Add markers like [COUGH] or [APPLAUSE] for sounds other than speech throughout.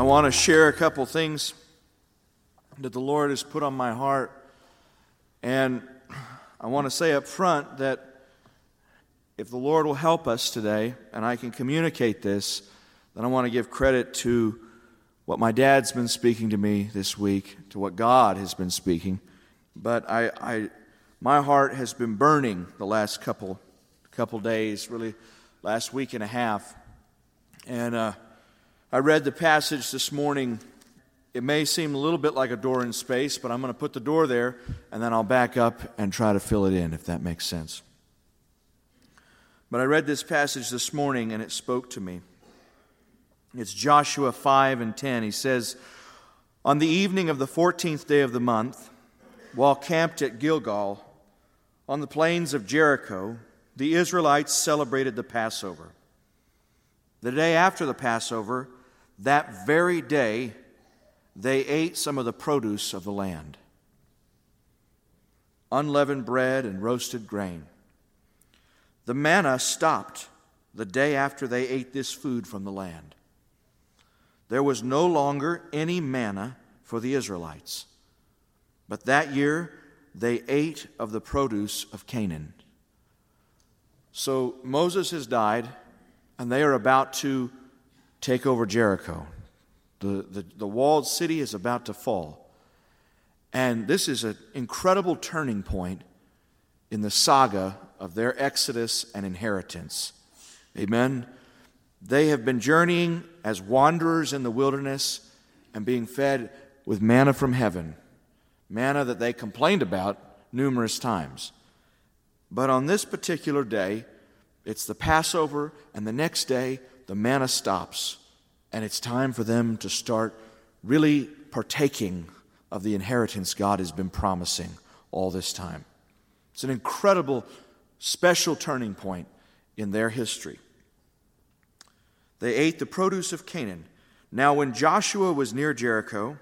I want to share a couple things that the Lord has put on my heart. And I want to say up front that if the Lord will help us today and I can communicate this, then I want to give credit to what my dad's been speaking to me this week, to what God has been speaking. But I, I my heart has been burning the last couple couple days, really last week and a half. And uh, I read the passage this morning. It may seem a little bit like a door in space, but I'm going to put the door there and then I'll back up and try to fill it in, if that makes sense. But I read this passage this morning and it spoke to me. It's Joshua 5 and 10. He says, On the evening of the 14th day of the month, while camped at Gilgal, on the plains of Jericho, the Israelites celebrated the Passover. The day after the Passover, that very day, they ate some of the produce of the land unleavened bread and roasted grain. The manna stopped the day after they ate this food from the land. There was no longer any manna for the Israelites. But that year they ate of the produce of Canaan. So Moses has died, and they are about to take over Jericho. The, the, the walled city is about to fall. And this is an incredible turning point in the saga of their exodus and inheritance. Amen. They have been journeying as wanderers in the wilderness and being fed with manna from heaven, manna that they complained about numerous times. But on this particular day, it's the Passover, and the next day, the manna stops, and it's time for them to start really partaking of the inheritance God has been promising all this time. It's an incredible, special turning point in their history. They ate the produce of Canaan. Now, when Joshua was near Jericho,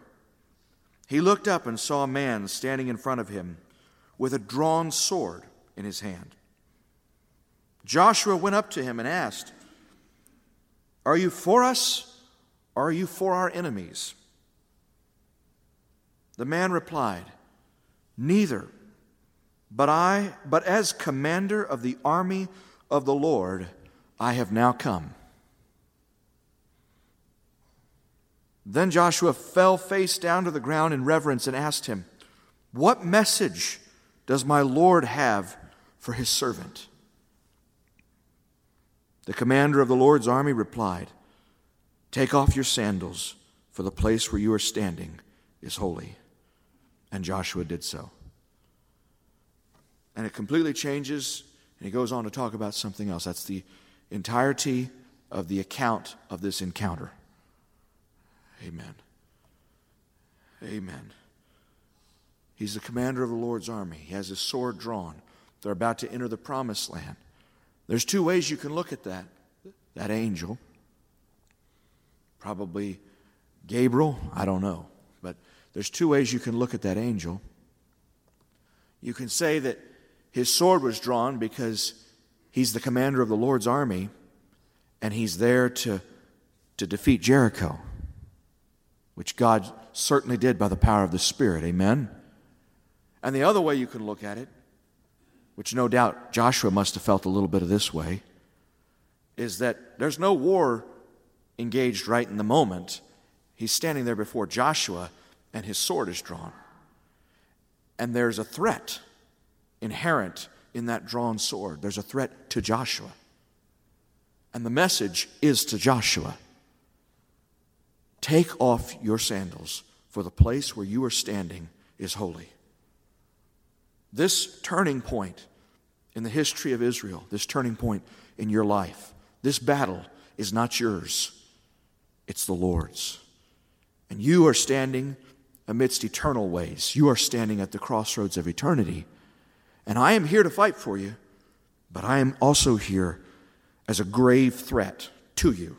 he looked up and saw a man standing in front of him with a drawn sword in his hand. Joshua went up to him and asked, Are you for us or are you for our enemies? The man replied, Neither, but I, but as commander of the army of the Lord, I have now come. Then Joshua fell face down to the ground in reverence and asked him, What message does my Lord have for his servant? The commander of the Lord's army replied, Take off your sandals, for the place where you are standing is holy. And Joshua did so. And it completely changes, and he goes on to talk about something else. That's the entirety of the account of this encounter. Amen. Amen. He's the commander of the Lord's army. He has his sword drawn. They're about to enter the promised land. There's two ways you can look at that. That angel, probably Gabriel, I don't know. But there's two ways you can look at that angel. You can say that his sword was drawn because he's the commander of the Lord's army and he's there to, to defeat Jericho which God certainly did by the power of the Spirit. Amen? And the other way you can look at it, which no doubt Joshua must have felt a little bit of this way, is that there's no war engaged right in the moment. He's standing there before Joshua and his sword is drawn. And there's a threat inherent in that drawn sword. There's a threat to Joshua. And the message is to Joshua. Take off your sandals, for the place where you are standing is holy. This turning point in the history of Israel, this turning point in your life, this battle is not yours, it's the Lord's. And you are standing amidst eternal ways. You are standing at the crossroads of eternity. And I am here to fight for you, but I am also here as a grave threat to you.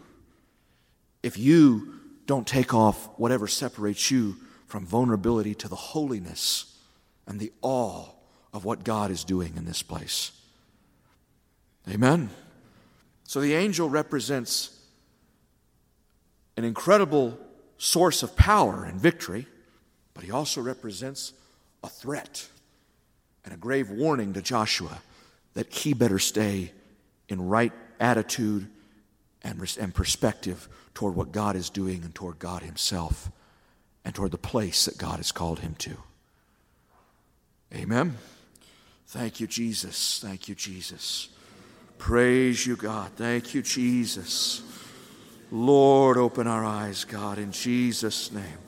If you don't take off whatever separates you from vulnerability to the holiness and the awe of what God is doing in this place. Amen. So the angel represents an incredible source of power and victory, but he also represents a threat and a grave warning to Joshua that he better stay in right attitude and, and perspective toward what God is doing and toward God Himself and toward the place that God has called him to. Amen. Thank you, Jesus. Thank you, Jesus. Praise you, God. Thank you, Jesus. Lord, open our eyes, God, in Jesus' name.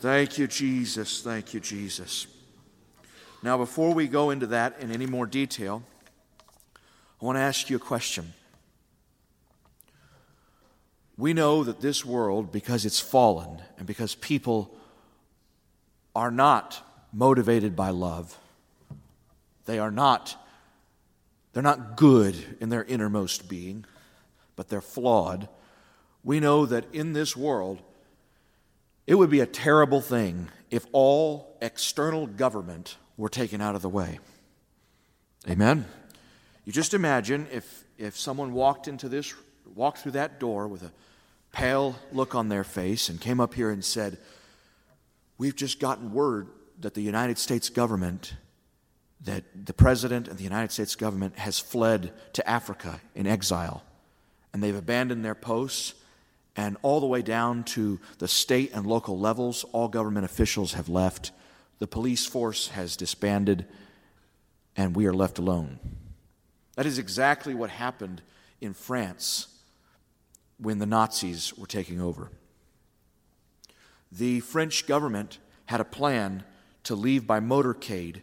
Thank you, Jesus. Thank you, Jesus. Now, before we go into that in any more detail, I want to ask you a question. We know that this world, because it's fallen and because people are not motivated by love, they are not they're not good in their innermost being, but they're flawed. We know that in this world, it would be a terrible thing if all external government were taken out of the way. Amen. You just imagine if, if someone walked into this, walked through that door with a pale look on their face and came up here and said, We've just gotten word that the United States government, that the president and the United States government has fled to Africa in exile. And they've abandoned their posts. And all the way down to the state and local levels, all government officials have left. The police force has disbanded, and we are left alone. That is exactly what happened in France when the Nazis were taking over. The French government had a plan to leave by motorcade,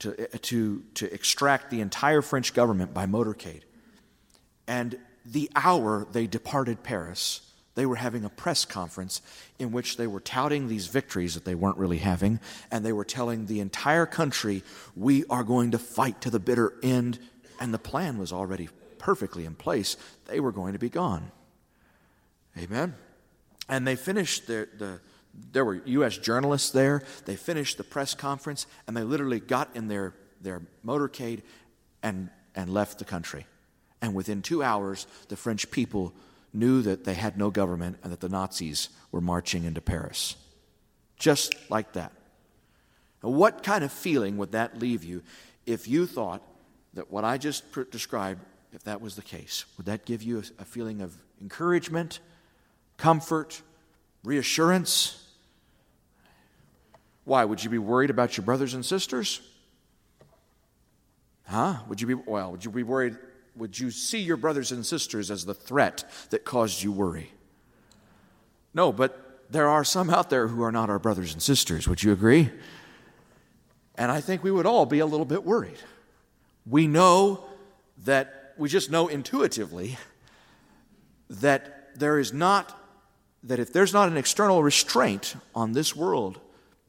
to, to, to extract the entire French government by motorcade. And the hour they departed Paris, they were having a press conference in which they were touting these victories that they weren't really having, and they were telling the entire country, We are going to fight to the bitter end. And the plan was already perfectly in place. They were going to be gone. Amen. And they finished their, the, there were U.S. journalists there. They finished the press conference and they literally got in their, their motorcade and, and left the country. And within two hours, the French people knew that they had no government and that the Nazis were marching into Paris. Just like that. Now, what kind of feeling would that leave you if you thought that what I just described, if that was the case? Would that give you a, a feeling of encouragement? comfort, reassurance. Why? Would you be worried about your brothers and sisters? Huh? Would you be, well, would you be worried? Would you see your brothers and sisters as the threat that caused you worry? No, but there are some out there who are not our brothers and sisters. Would you agree? And I think we would all be a little bit worried. We know that, we just know intuitively that there is not that if there's not an external restraint on this world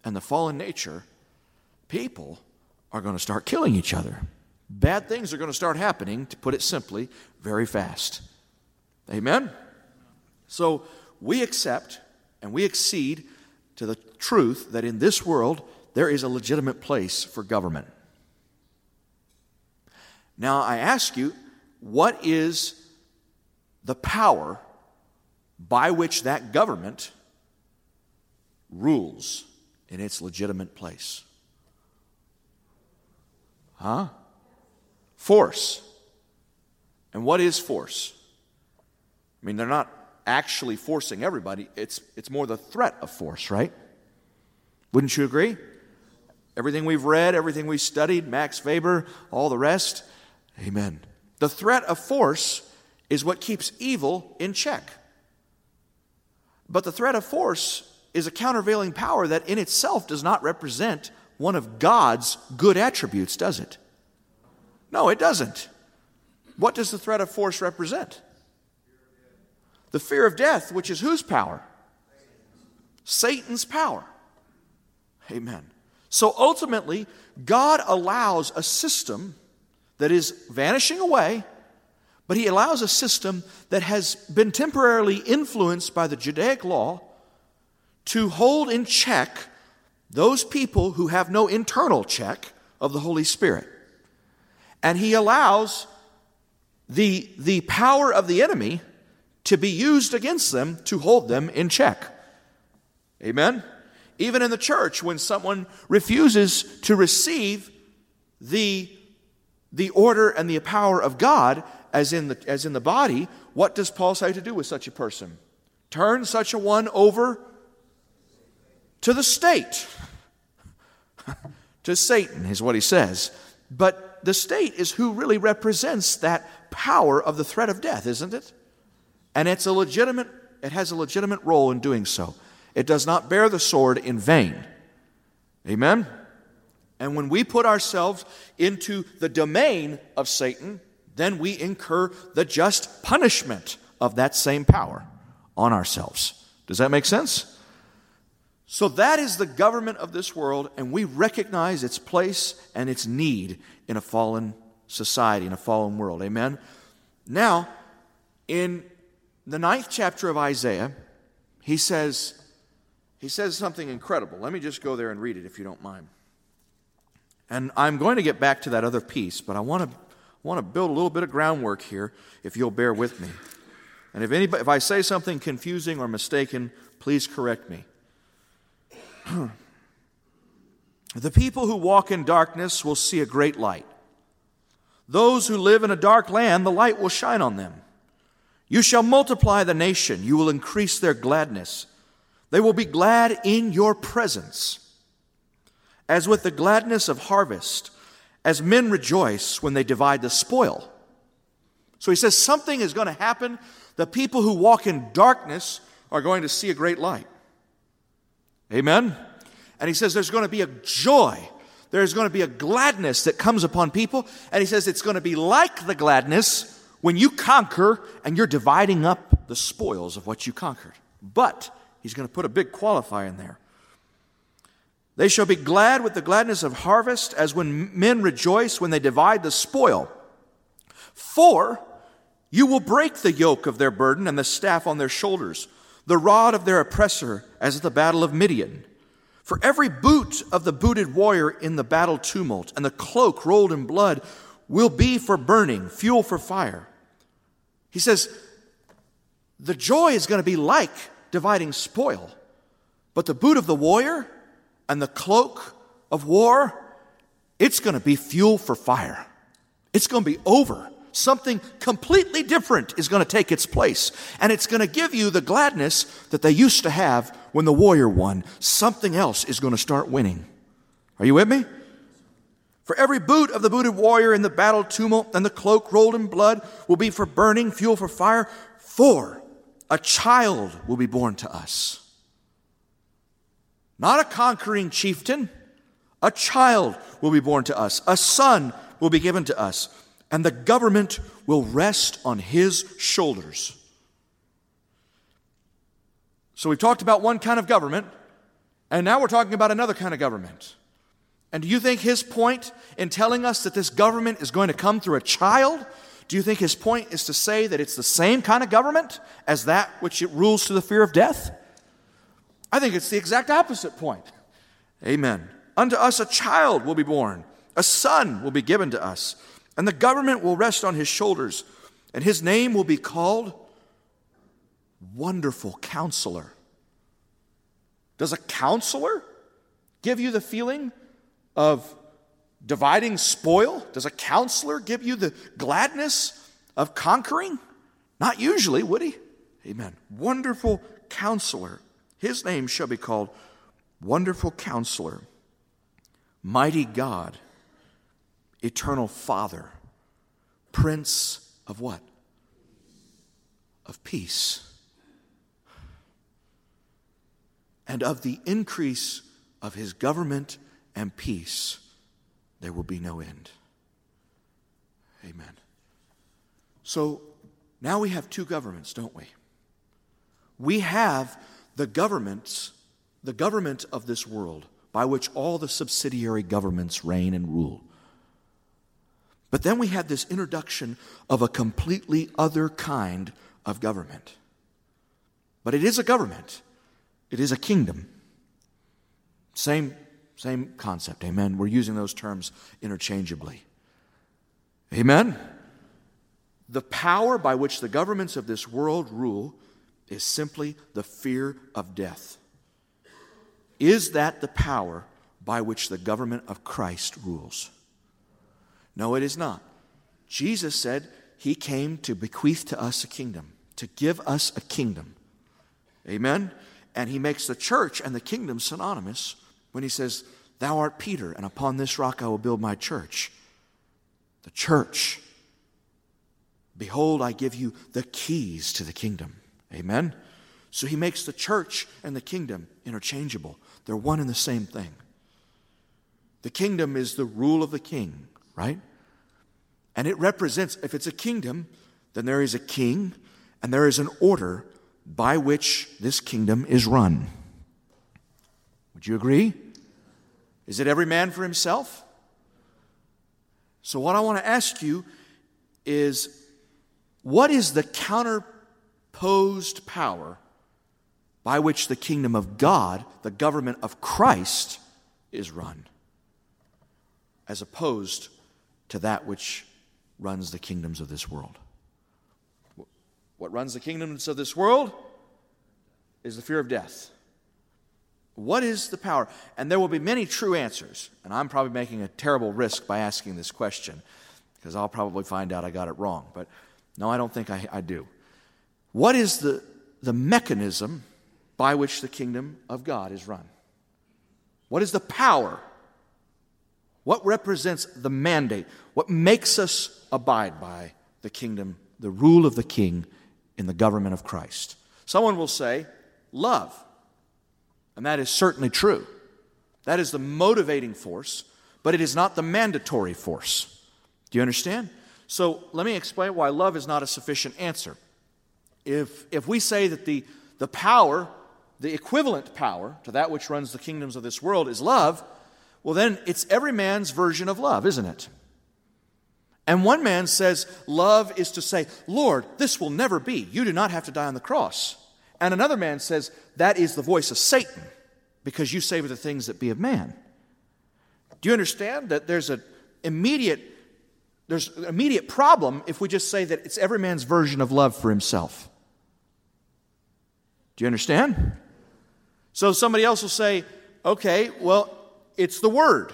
and the fallen nature, people are going to start killing each other. Bad things are going to start happening, to put it simply, very fast. Amen? So we accept and we accede to the truth that in this world there is a legitimate place for government. Now I ask you, what is the power by which that government rules in its legitimate place. Huh? Force. And what is force? I mean, they're not actually forcing everybody, it's, it's more the threat of force, right? Wouldn't you agree? Everything we've read, everything we've studied, Max Weber, all the rest. Amen. The threat of force is what keeps evil in check. But the threat of force is a countervailing power that in itself does not represent one of God's good attributes, does it? No, it doesn't. What does the threat of force represent? The fear of death, which is whose power? Satan's power. Amen. So ultimately, God allows a system that is vanishing away but he allows a system that has been temporarily influenced by the Judaic law to hold in check those people who have no internal check of the Holy Spirit. And he allows the, the power of the enemy to be used against them to hold them in check. Amen? Even in the church, when someone refuses to receive the, the order and the power of God, as in, the, as in the body, what does Paul say to do with such a person? Turn such a one over to the state. [LAUGHS] to Satan, is what he says. But the state is who really represents that power of the threat of death, isn't it? And it's a legitimate, it has a legitimate role in doing so. It does not bear the sword in vain. Amen? And when we put ourselves into the domain of Satan, then we incur the just punishment of that same power on ourselves. Does that make sense? So that is the government of this world, and we recognize its place and its need in a fallen society, in a fallen world. Amen? Now, in the ninth chapter of Isaiah, he says, he says something incredible. Let me just go there and read it if you don't mind. And I'm going to get back to that other piece, but I want to, want to build a little bit of groundwork here if you'll bear with me. And if, anybody, if I say something confusing or mistaken, please correct me. [CLEARS THROAT] the people who walk in darkness will see a great light. Those who live in a dark land, the light will shine on them. You shall multiply the nation, you will increase their gladness. They will be glad in your presence, as with the gladness of harvest, as men rejoice when they divide the spoil. So he says something is going to happen. The people who walk in darkness are going to see a great light. Amen? And he says there's going to be a joy. There's going to be a gladness that comes upon people. And he says it's going to be like the gladness when you conquer and you're dividing up the spoils of what you conquered. But He's going to put a big qualifier in there. They shall be glad with the gladness of harvest, as when men rejoice when they divide the spoil. For you will break the yoke of their burden and the staff on their shoulders, the rod of their oppressor, as at the battle of Midian. For every boot of the booted warrior in the battle tumult, and the cloak rolled in blood, will be for burning, fuel for fire. He says, the joy is going to be like dividing spoil. But the boot of the warrior and the cloak of war, it's going to be fuel for fire. It's going to be over. Something completely different is going to take its place. And it's going to give you the gladness that they used to have when the warrior won. Something else is going to start winning. Are you with me? For every boot of the booted warrior in the battle tumult and the cloak rolled in blood will be for burning, fuel for fire. For a child will be born to us. Not a conquering chieftain, a child will be born to us. A son will be given to us, and the government will rest on his shoulders. So we've talked about one kind of government, and now we're talking about another kind of government. And do you think his point in telling us that this government is going to come through a child do you think his point is to say that it's the same kind of government as that which it rules to the fear of death? I think it's the exact opposite point. Amen. Unto us a child will be born, a son will be given to us, and the government will rest on his shoulders, and his name will be called Wonderful Counselor. Does a counselor give you the feeling of dividing spoil? Does a counselor give you the gladness of conquering? Not usually, would he? Amen. Wonderful counselor. His name shall be called Wonderful Counselor, Mighty God, Eternal Father, Prince of what? Of peace. And of the increase of his government and peace there will be no end. Amen. So now we have two governments, don't we? We have the governments, the government of this world, by which all the subsidiary governments reign and rule. But then we have this introduction of a completely other kind of government. But it is a government, it is a kingdom. Same same concept, amen. We're using those terms interchangeably. Amen. The power by which the governments of this world rule is simply the fear of death. is that the power by which the government of Christ rules? No, it is not. Jesus said he came to bequeath to us a kingdom, to give us a kingdom. Amen? And he makes the church and the kingdom synonymous when he says, Thou art Peter, and upon this rock I will build my church. The church. Behold, I give you the keys to the kingdom. Amen? So he makes the church and the kingdom interchangeable. They're one and the same thing. The kingdom is the rule of the king, right? And it represents, if it's a kingdom, then there is a king and there is an order by which this kingdom is run. Would you agree? Is it every man for himself? So, what I want to ask you is what is the counterposed power by which the kingdom of God, the government of Christ, is run, as opposed to that which runs the kingdoms of this world? What runs the kingdoms of this world is the fear of death. What is the power? And there will be many true answers. And I'm probably making a terrible risk by asking this question because I'll probably find out I got it wrong. But no, I don't think I, I do. What is the, the mechanism by which the kingdom of God is run? What is the power? What represents the mandate? What makes us abide by the kingdom, the rule of the king in the government of Christ. Someone will say, love. And that is certainly true. That is the motivating force, but it is not the mandatory force. Do you understand? So let me explain why love is not a sufficient answer. If, if we say that the, the power, the equivalent power to that which runs the kingdoms of this world is love, well, then it's every man's version of love, isn't it? And one man says, Love is to say, Lord, this will never be. You do not have to die on the cross. And another man says, That is the voice of Satan, because you savor the things that be of man. Do you understand that there's an immediate, there's an immediate problem if we just say that it's every man's version of love for himself? Do you understand? So somebody else will say, okay, well, it's the Word.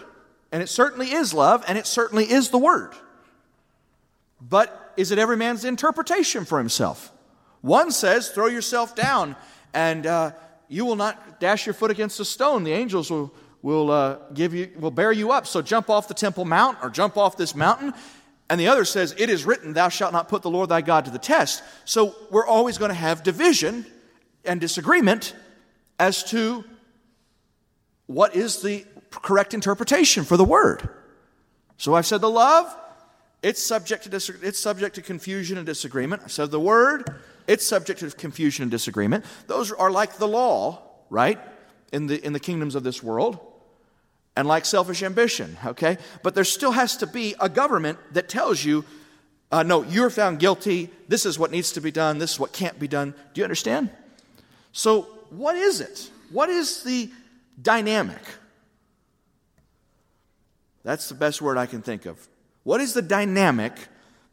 And it certainly is love, and it certainly is the Word. But is it every man's interpretation for himself? One says, throw yourself down and uh, you will not dash your foot against a stone. The angels will, will, uh, give you, will bear you up. So jump off the Temple Mount or jump off this mountain. And the other says, It is written, Thou shalt not put the Lord thy God to the test. So we're always going to have division and disagreement as to what is the correct interpretation for the word. So I've said the love, it's subject to, dis- it's subject to confusion and disagreement. I've said the word, it's subject to confusion and disagreement. Those are like the law, right, in the, in the kingdoms of this world, and like selfish ambition, okay? But there still has to be a government that tells you, uh, no, you're found guilty. This is what needs to be done. This is what can't be done. Do you understand? So, what is it? What is the dynamic? That's the best word I can think of. What is the dynamic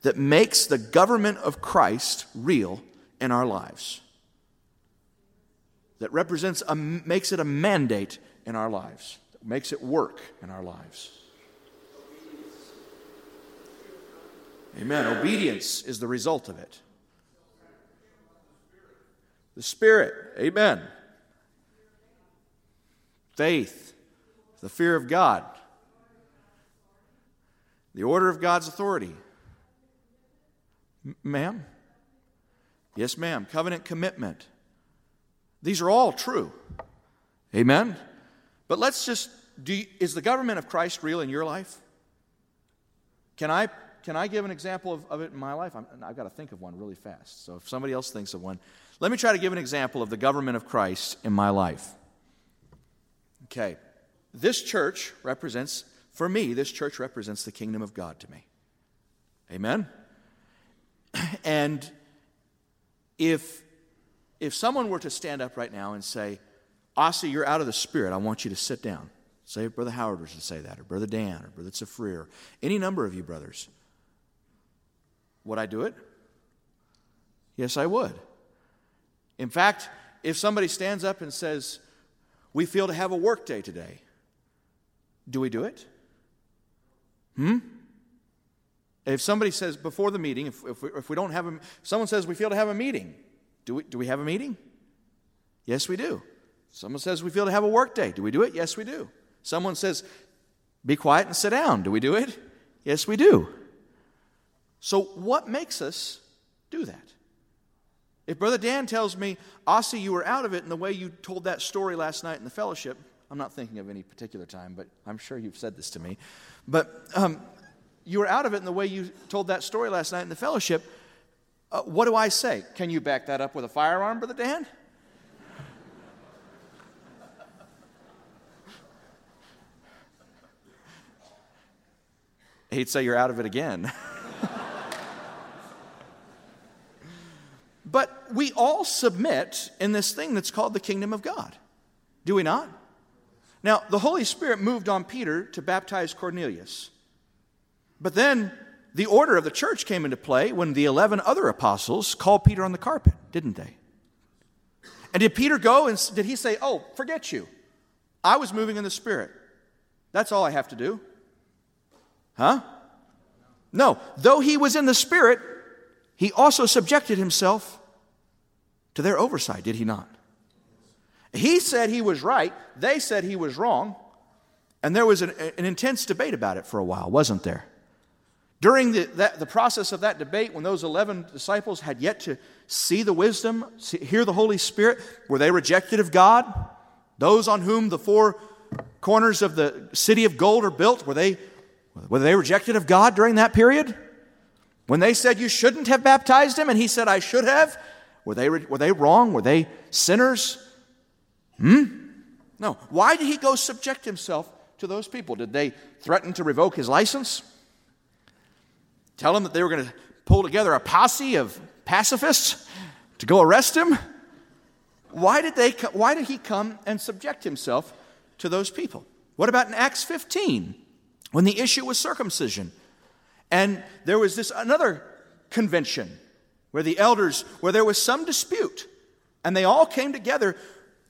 that makes the government of Christ real in our lives? That represents, a, makes it a mandate in our lives, makes it work in our lives. Amen. Obedience is the result of it. The Spirit. Amen. Faith. The fear of God. The order of God's authority. M- ma'am? Yes, ma'am. Covenant commitment. These are all true. Amen? But let's just do is the government of Christ real in your life? Can I, can I give an example of, of it in my life? i have got to think of one really fast. So if somebody else thinks of one, let me try to give an example of the government of Christ in my life. Okay. This church represents for me, this church represents the kingdom of God to me. Amen? [CLEARS THROAT] And if, if someone were to stand up right now and say, Asi, you're out of the spirit, I want you to sit down. Say Brother Howard was to say that, or Brother Dan, or Brother Safri, or any number of you brothers. Would I do it? Yes, I would. In fact, if somebody stands up and says, we feel to have a work day today. Do we do it? Hmm? If somebody says before the meeting, if, if, we, if we don't have a, someone says we feel to have a meeting, do we, do we have a meeting? Yes, we do. Someone says we feel to have a work day. Do we do it? Yes, we do. Someone says, be quiet and sit down. Do we do it? Yes, we do. So, what makes us do that? If Brother Dan tells me, Asi, you were out of it in the way you told that story last night in the fellowship, I'm not thinking of any particular time, but I'm sure you've said this to me. But um, you were out of it in the way you told that story last night in the fellowship. Uh, what do I say? Can you back that up with a firearm, Brother Dan? [LAUGHS] He'd say you're out of it again. [LAUGHS] but we all submit in this thing that's called the kingdom of God. Do we not? Now, the Holy Spirit moved on Peter to baptize Cornelius. But then the order of the church came into play when the 11 other apostles called Peter on the carpet, didn't they? And did Peter go and did he say, Oh, forget you? I was moving in the Spirit. That's all I have to do. Huh? No. Though he was in the Spirit, he also subjected himself to their oversight, did he not? He said he was right, they said he was wrong, and there was an, an intense debate about it for a while, wasn't there? During the, that, the process of that debate, when those 11 disciples had yet to see the wisdom, see, hear the Holy Spirit, were they rejected of God? Those on whom the four corners of the city of gold are built, were they, were they rejected of God during that period? When they said you shouldn't have baptized him and he said I should have, were they, were they wrong? Were they sinners? Hmm? No. Why did he go subject himself to those people? Did they threaten to revoke his license? Tell him that they were going to pull together a posse of pacifists to go arrest him? Why did, they, why did he come and subject himself to those people? What about in Acts 15 when the issue was circumcision? And there was this another convention where the elders, where there was some dispute, and they all came together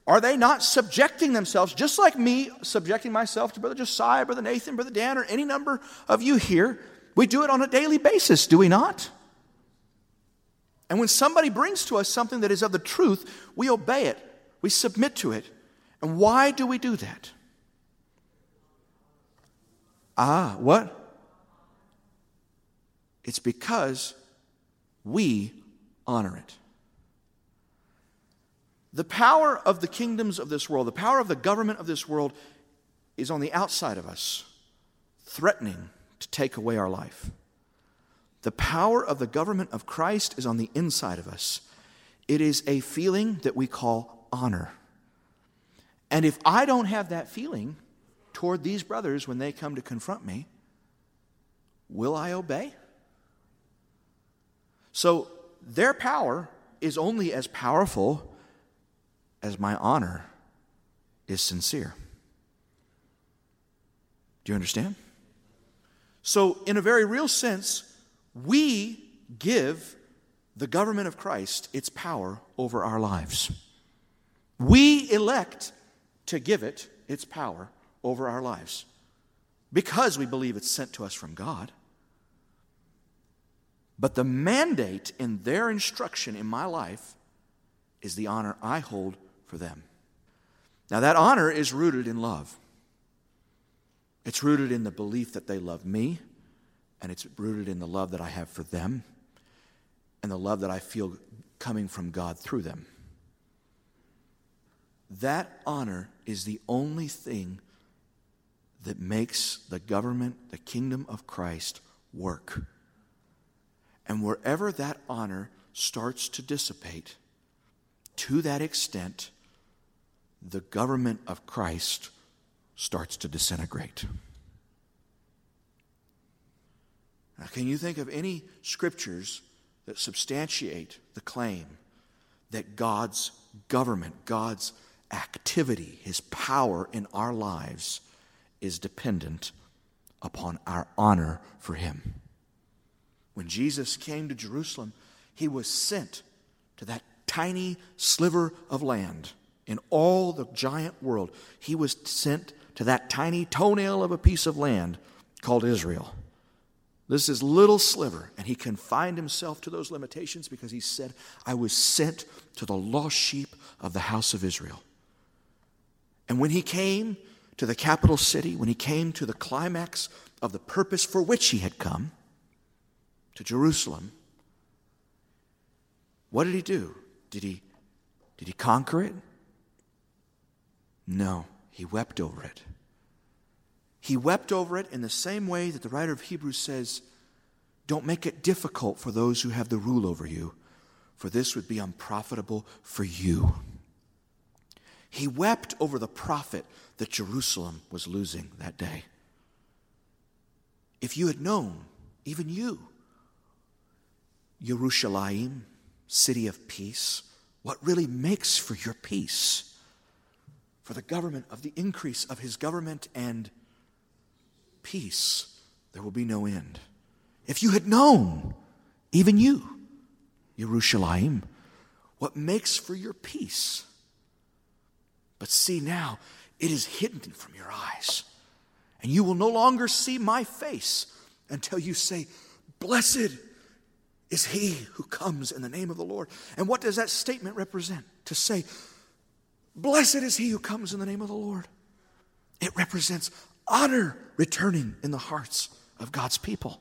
are they not subjecting themselves, just like me subjecting myself to Brother Josiah, Brother Nathan, Brother Dan, or any number of you here? We do it on a daily basis, do we not? And when somebody brings to us something that is of the truth, we obey it, we submit to it. And why do we do that? Ah, what? It's because we honor it. The power of the kingdoms of this world, the power of the government of this world, is on the outside of us, threatening to take away our life. The power of the government of Christ is on the inside of us. It is a feeling that we call honor. And if I don't have that feeling toward these brothers when they come to confront me, will I obey? So their power is only as powerful as my honor is sincere. Do you understand? So, in a very real sense, we give the government of Christ its power over our lives. We elect to give it its power over our lives because we believe it's sent to us from God. But the mandate in their instruction in my life is the honor I hold for them. Now, that honor is rooted in love. It's rooted in the belief that they love me, and it's rooted in the love that I have for them, and the love that I feel coming from God through them. That honor is the only thing that makes the government, the kingdom of Christ, work. And wherever that honor starts to dissipate, to that extent, the government of Christ starts to disintegrate. Now, can you think of any scriptures that substantiate the claim that God's government, God's activity, His power in our lives is dependent upon our honor for Him? When Jesus came to Jerusalem, He was sent to that tiny sliver of land in all the giant world. He was sent to that tiny toenail of a piece of land called Israel. This is little sliver, and he confined himself to those limitations because he said, I was sent to the lost sheep of the house of Israel. And when he came to the capital city, when he came to the climax of the purpose for which he had come, to Jerusalem, what did he do? Did he, did he conquer it? No, he wept over it. He wept over it in the same way that the writer of Hebrews says, Don't make it difficult for those who have the rule over you, for this would be unprofitable for you. He wept over the profit that Jerusalem was losing that day. If you had known, even you, Yerushalayim, city of peace, what really makes for your peace for the government of the increase of his government and peace, there will be no end. If you had known, even you, Yerushalayim, what makes for your peace. But see now, it is hidden from your eyes. And you will no longer see my face until you say, Blessed is he who comes in the name of the Lord. And what does that statement represent? To say, Blessed is he who comes in the name of the Lord. It represents honor returning in the hearts of God's people.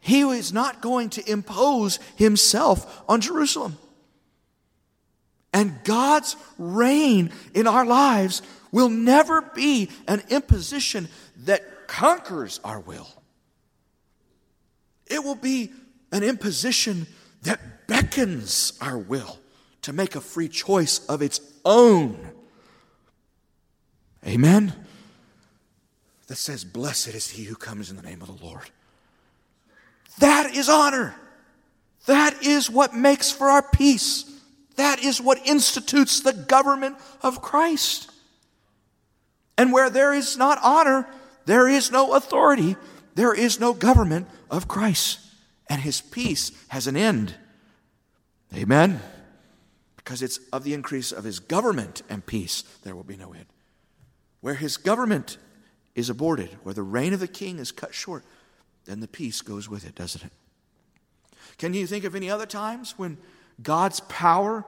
He is not going to impose himself on Jerusalem. And God's reign in our lives will never be an imposition that conquers our will. It will be an imposition that beckons our will to make a free choice of its own. Amen? That says, Blessed is he who comes in the name of the Lord. That is honor. That is what makes for our peace. That is what institutes the government of Christ. And where there is not honor, there is no authority, there is no government of Christ. And his peace has an end. Amen because it's of the increase of his government and peace there will be no end. Where his government is aborted, where the reign of the king is cut short, then the peace goes with it, doesn't it? Can you think of any other times when God's power,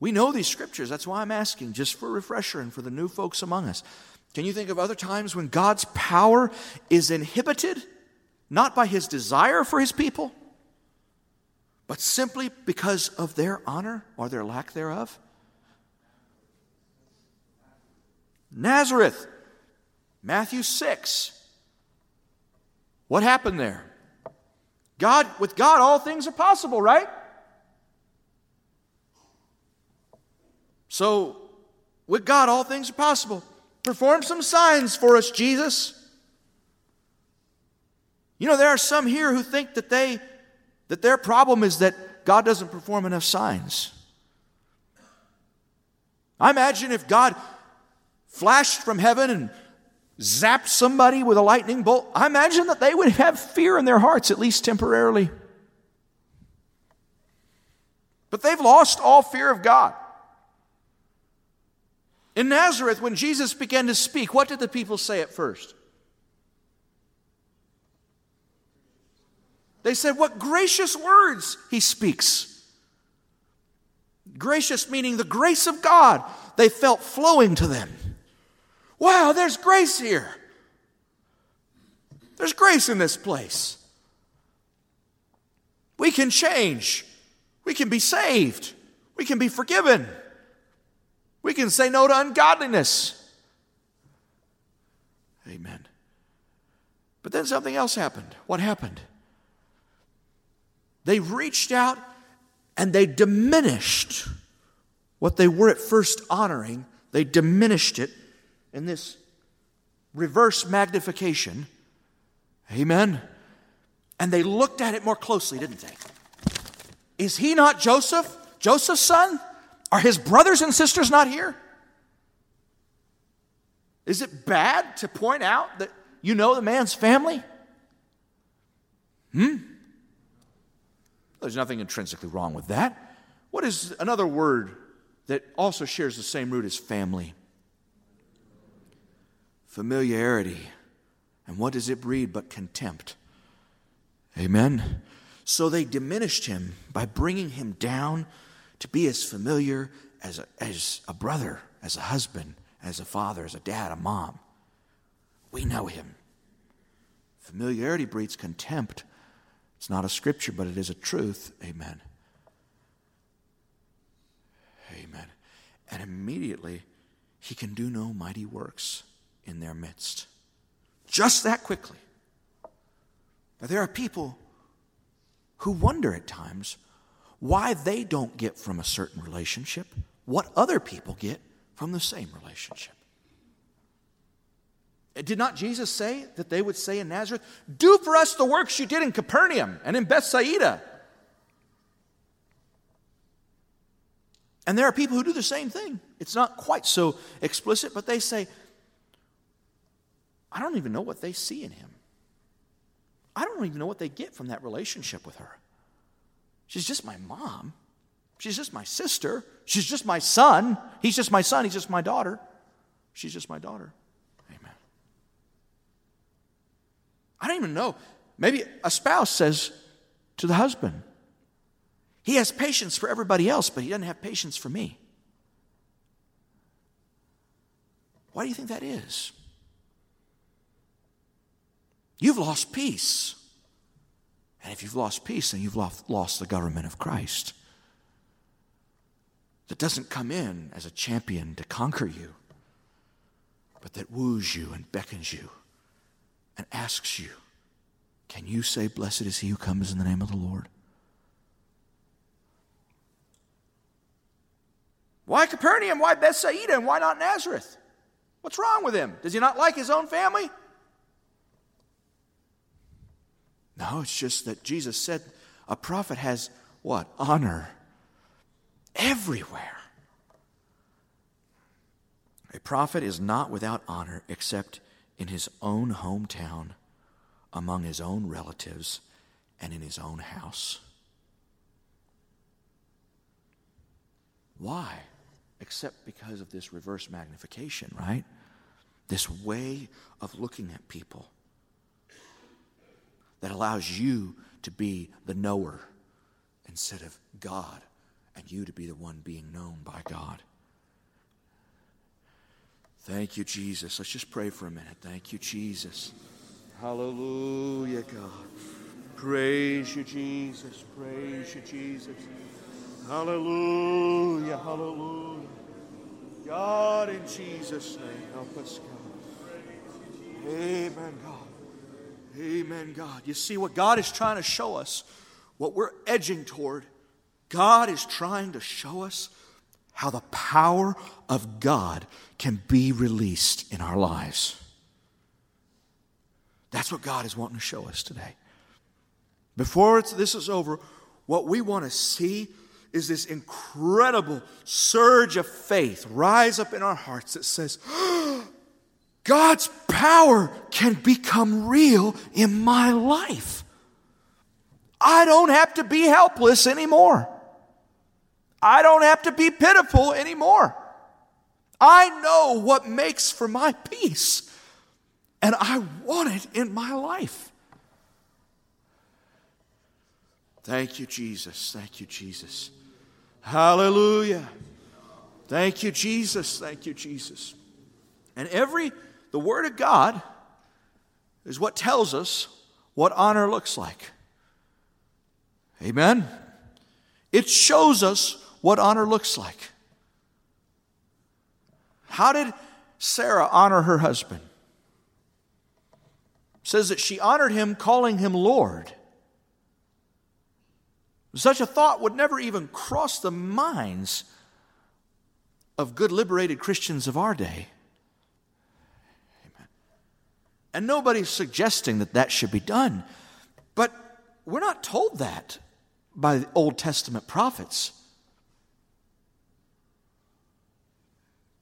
we know these scriptures, that's why I'm asking, just for a refresher and for the new folks among us. Can you think of other times when God's power is inhibited, not by his desire for his people, but simply because of their honor or their lack thereof? Nazareth, Matthew 6. What happened there? God, with God, all things are possible, right? So, with God, all things are possible. Perform some signs for us, Jesus. You know, there are some here who think that they that their problem is that God doesn't perform enough signs. I imagine if God flashed from heaven and zapped somebody with a lightning bolt, I imagine that they would have fear in their hearts, at least temporarily. But they've lost all fear of God. In Nazareth, when Jesus began to speak, what did the people say at first? They said, What gracious words he speaks. Gracious meaning the grace of God they felt flowing to them. Wow, there's grace here. There's grace in this place. We can change. We can be saved. We can be forgiven. We can say no to ungodliness. Amen. But then something else happened. What happened? They reached out and they diminished what they were at first honoring, they diminished it in this reverse magnification. Amen. And they looked at it more closely, didn't they? Is he not Joseph, Joseph's son? Are his brothers and sisters not here? Is it bad to point out that you know the man's family? Hmm? There's nothing intrinsically wrong with that. What is another word that also shares the same root as family. Familiarity. And what does it breed but contempt? Amen. So they diminished him by bringing him down to be as familiar as a, as a brother, as a husband, as a father, as a dad, a mom. We know him. Familiarity breeds contempt. It's not a scripture, but it is a truth. Amen. Amen. And immediately, he can do no mighty works in their midst. Just that quickly. Now, there are people who wonder at times why they don't get from a certain relationship what other people get from the same relationship. Did not Jesus say that they would say in Nazareth, Do for us the works you did in Capernaum and in Bethsaida? And there are people who do the same thing. It's not quite so explicit, but they say, I don't even know what they see in him. I don't even know what they get from that relationship with her. She's just my mom. She's just my sister. She's just my son. He's just my son. He's just my daughter. She's just my daughter. Amen. I don't even know. Maybe a spouse says to the husband, he has patience for everybody else, but he doesn't have patience for me. Why do you think that is? You've lost peace. And if you've lost peace, then you've lost the government of Christ that doesn't come in as a champion to conquer you, but that woos you and beckons you and asks you, Can you say, Blessed is he who comes in the name of the Lord? Why Capernaum? Why Bethsaida? And why not Nazareth? What's wrong with him? Does he not like his own family? No, it's just that Jesus said a prophet has what? Honor everywhere. A prophet is not without honor except in his own hometown, among his own relatives, and in his own house. Why? Except because of this reverse magnification, right? This way of looking at people that allows you to be the knower instead of God and you to be the one being known by God. Thank you, Jesus. Let's just pray for a minute. Thank you, Jesus. Hallelujah, God. Praise you, Jesus. Praise you, Jesus. Hallelujah, hallelujah. God, in Jesus' name, help us, God. Amen, God. Amen, God. You see, what God is trying to show us, what we're edging toward, God is trying to show us how the power of God can be released in our lives. That's what God is wanting to show us today. Before this is over, what we want to see is this incredible surge of faith rise up in our hearts that says, [GASPS] God's power can become real in my life. I don't have to be helpless anymore. I don't have to be pitiful anymore. I know what makes for my peace, and I want it in my life. Thank you, Jesus. Thank you, Jesus. Hallelujah. Thank you, Jesus. Thank you, Jesus. And every, the Word of God is what tells us what honor looks like. Amen. It shows us what honor looks like. How did Sarah honor her husband? It says that she honored him calling him Lord. Such a thought would never even cross the minds of good liberated Christians of our day. Amen. And nobody's suggesting that that should be done. But we're not told that by the Old Testament prophets.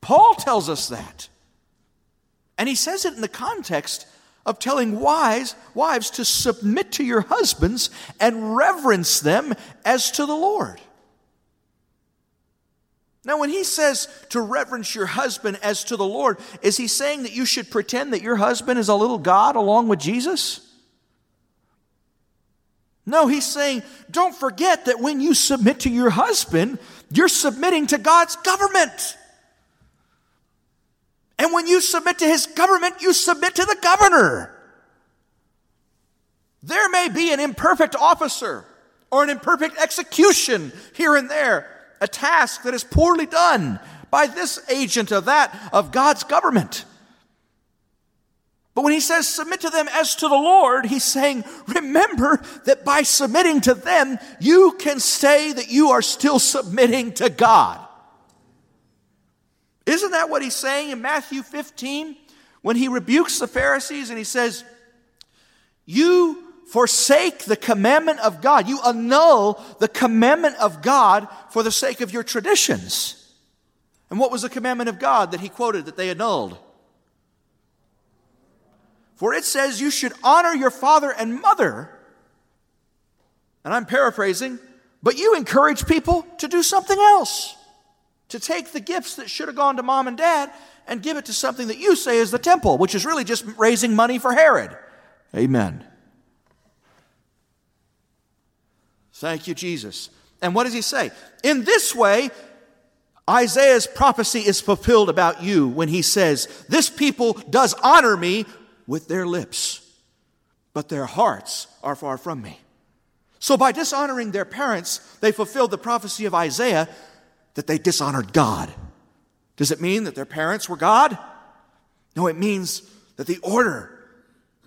Paul tells us that. And he says it in the context of telling wives, wives to submit to your husbands and reverence them as to the Lord. Now, when he says to reverence your husband as to the Lord, is he saying that you should pretend that your husband is a little God along with Jesus? No, he's saying, don't forget that when you submit to your husband, you're submitting to God's government. And when you submit to his government, you submit to the governor. There may be an imperfect officer or an imperfect execution here and there, a task that is poorly done by this agent of that of God's government. But when he says submit to them as to the Lord, he's saying, remember that by submitting to them, you can say that you are still submitting to God. Isn't that what he's saying in Matthew 15 when he rebukes the Pharisees and he says, You forsake the commandment of God, you annul the commandment of God for the sake of your traditions. And what was the commandment of God that he quoted that they annulled? For it says you should honor your father and mother. And I'm paraphrasing, but you encourage people to do something else. To take the gifts that should have gone to mom and dad and give it to something that you say is the temple, which is really just raising money for Herod. Amen. Thank you, Jesus. And what does he say? In this way, Isaiah's prophecy is fulfilled about you when he says, This people does honor me with their lips, but their hearts are far from me. So, by dishonoring their parents, they fulfilled the prophecy of Isaiah that they dishonored God. Does it mean that their parents were God? No, it means that the order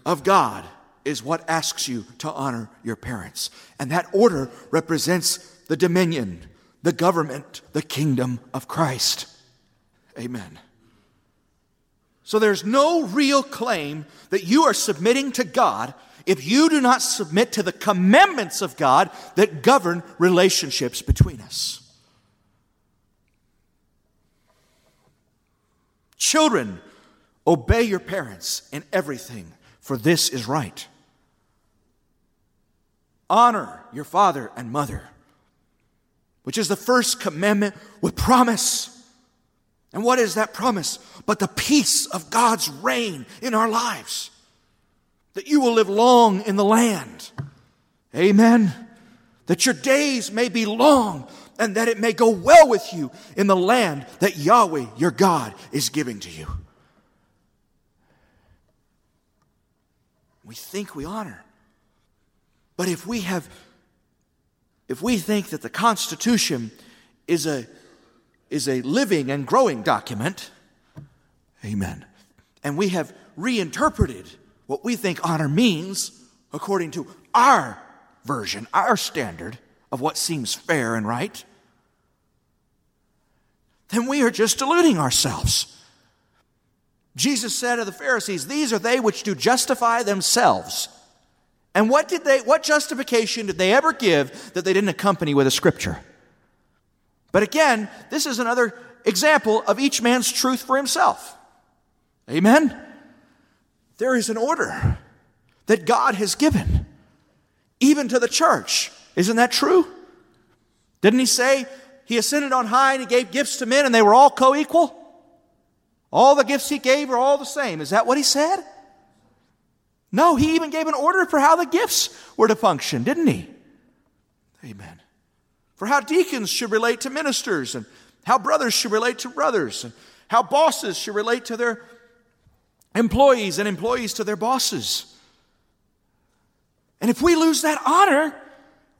of God is what asks you to honor your parents. And that order represents the dominion, the government, the kingdom of Christ. Amen. So there's no real claim that you are submitting to God if you do not submit to the commandments of God that govern relationships between us. Children, obey your parents in everything, for this is right. Honor your father and mother, which is the first commandment with promise. And what is that promise? But the peace of God's reign in our lives. That you will live long in the land. Amen. That your days may be long and that it may go well with you in the land that Yahweh, your God, is giving to you. We think we honor. But if we have, if we think that the Constitution is a is a living and growing document. Amen. And we have reinterpreted what we think honor means according to our version, our standard of what seems fair and right. Then we are just deluding ourselves. Jesus said of the Pharisees, These are they which do justify themselves. And what did they, what justification did they ever give that they didn't accompany with a scripture? But again, this is another example of each man's truth for himself. Amen? There is an order that God has given, even to the church. Isn't that true? Didn't he say he ascended on high and he gave gifts to men and they were all co equal? All the gifts he gave are all the same. Is that what he said? No, he even gave an order for how the gifts were to function, didn't he? Amen for how deacons should relate to ministers and how brothers should relate to brothers and how bosses should relate to their employees and employees to their bosses. And if we lose that honor,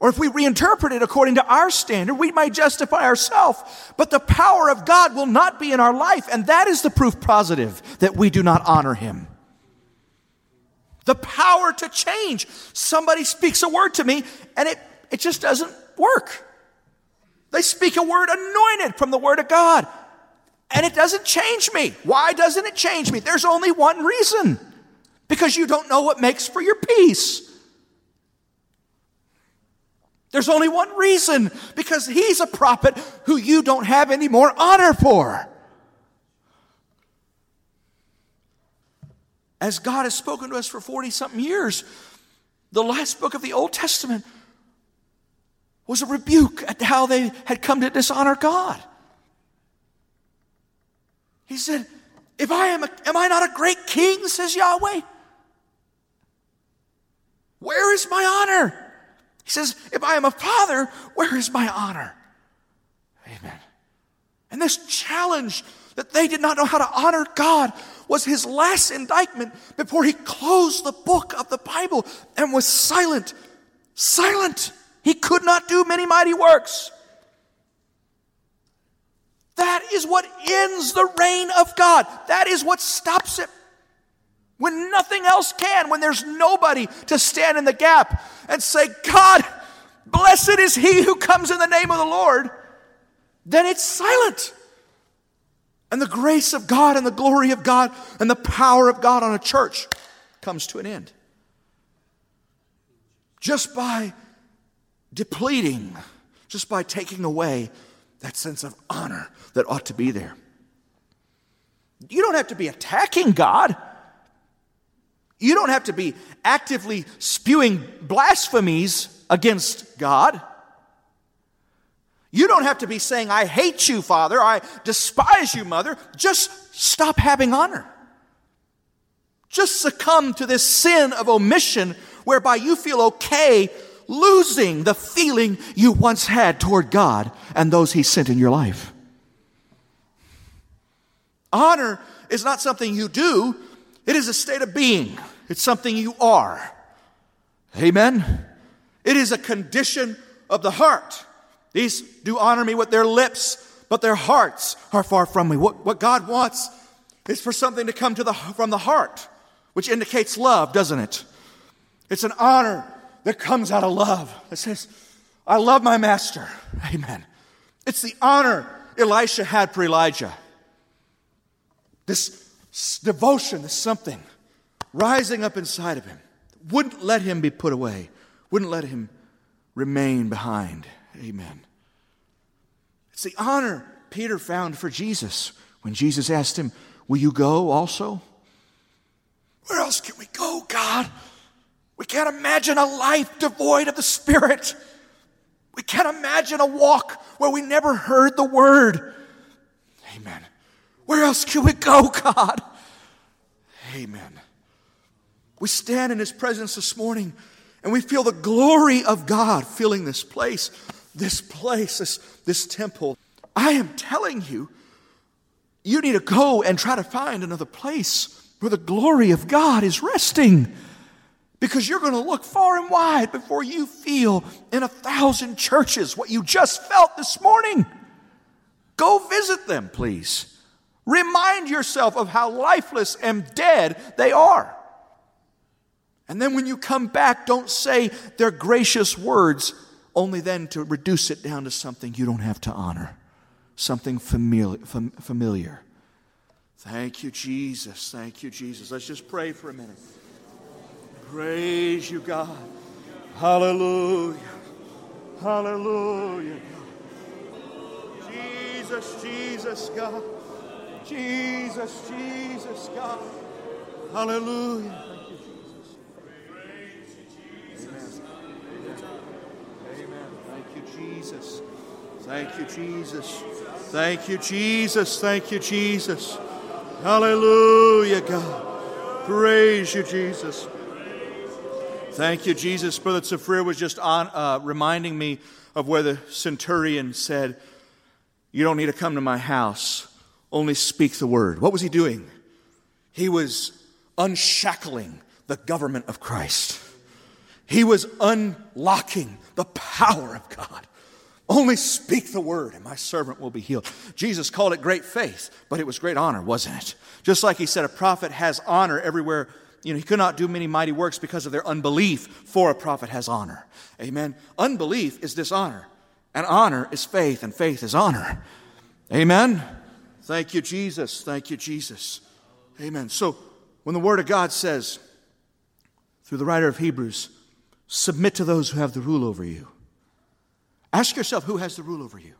or if we reinterpret it according to our standard, we might justify ourselves, but the power of God will not be in our life, and that is the proof positive that we do not honor Him. The power to change. Somebody speaks a word to me, and it, it just doesn't work. They speak a word anointed from the Word of God. And it doesn't change me. Why doesn't it change me? There's only one reason because you don't know what makes for your peace. There's only one reason because he's a prophet who you don't have any more honor for. As God has spoken to us for 40 something years, the last book of the Old Testament was a rebuke at how they had come to dishonor God. He said, If I am, a, am I not a great king, says Yahweh? Where is my honor? He says, If I am a father, where is my honor? Amen. And this challenge that they did not know how to honor God was his last indictment before he closed the book of the Bible and was silent. Silent. He could not do many mighty works. That is what ends the reign of God. That is what stops it. When nothing else can, when there's nobody to stand in the gap and say, God, blessed is he who comes in the name of the Lord, then it's silent. And the grace of God and the glory of God and the power of God on a church comes to an end. Just by depleting, just by taking away that sense of honor that ought to be there. You don't have to be attacking God. You don't have to be actively spewing blasphemies against God. You don't have to be saying, I hate you, Father, I despise you, Mother. Just stop having honor. Just succumb to this sin of omission whereby you feel okay losing the feeling you once had toward God and those He sent in your life. Honor is not something you do, it is a state of being, it's something you are. Amen? It is a condition of the heart. These do honor me with their lips, but their hearts are far from me. What, what God wants is for something to come to the, from the heart, which indicates love, doesn't it? It's an honor that comes out of love. It says, I love my master. Amen. It's the honor Elisha had for Elijah. This devotion, this something rising up inside of him, wouldn't let him be put away, wouldn't let him remain behind. Amen. It's the honor Peter found for Jesus when Jesus asked him, Will you go also? Where else can we go, God? We can't imagine a life devoid of the Spirit. We can't imagine a walk where we never heard the word. Amen. Where else can we go, God? Amen. We stand in His presence this morning and we feel the glory of God filling this place this place, this, this temple. I am telling you, you need to go and try to find another place where the glory of God is resting. Because you're going to look far and wide before you feel in a thousand churches what you just felt this morning. Go visit them, please. Remind yourself of how lifeless and dead they are. And then when you come back, don't say their gracious words only then to reduce it down to something you don't have to honor, something familiar. familiar. Thank you, Jesus. Thank you, Jesus. Let's just pray for a minute. Praise you, God. Hallelujah. Hallelujah. Jesus, Jesus, God. Jesus, Jesus, God. Hallelujah. Thank you, Jesus. Amen. Amen. Thank you, Jesus. Thank you, Jesus. Thank you, Jesus. Thank you, Jesus. Hallelujah, God. Praise you, Jesus. Thank you, Jesus. Brother Safrir was just on, uh, reminding me of where the centurion said, You don't need to come to my house, only speak the word. What was he doing? He was unshackling the government of Christ, he was unlocking the power of God. Only speak the word, and my servant will be healed. Jesus called it great faith, but it was great honor, wasn't it? Just like he said, a prophet has honor everywhere. You know, he could not do many mighty works because of their unbelief, for a prophet has honor. Amen. Unbelief is dishonor, and honor is faith, and faith is honor. Amen. Thank you, Jesus. Thank you, Jesus. Amen. So, when the Word of God says, through the writer of Hebrews, submit to those who have the rule over you Ask yourself who has the rule over you?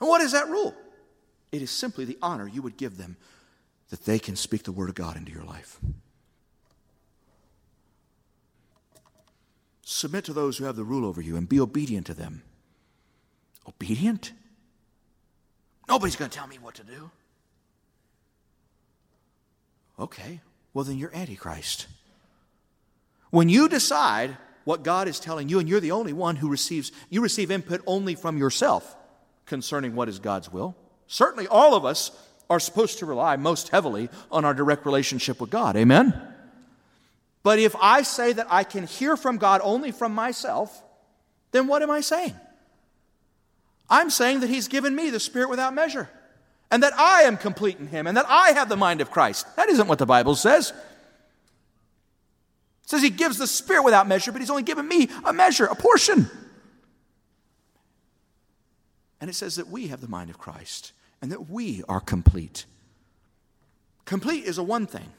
And what is that rule? It is simply the honor you would give them that they can speak the word of God into your life. Submit to those who have the rule over you and be obedient to them. Obedient? Nobody's going to tell me what to do. Okay, well, then you're Antichrist. When you decide what God is telling you, and you're the only one who receives, you receive input only from yourself concerning what is God's will. Certainly, all of us are supposed to rely most heavily on our direct relationship with God. Amen? But if I say that I can hear from God only from myself, then what am I saying? I'm saying that He's given me the Spirit without measure, and that I am complete in Him, and that I have the mind of Christ. That isn't what the Bible says. It says He gives the Spirit without measure, but He's only given me a measure, a portion. And it says that we have the mind of Christ and that we are complete. Complete is a one thing,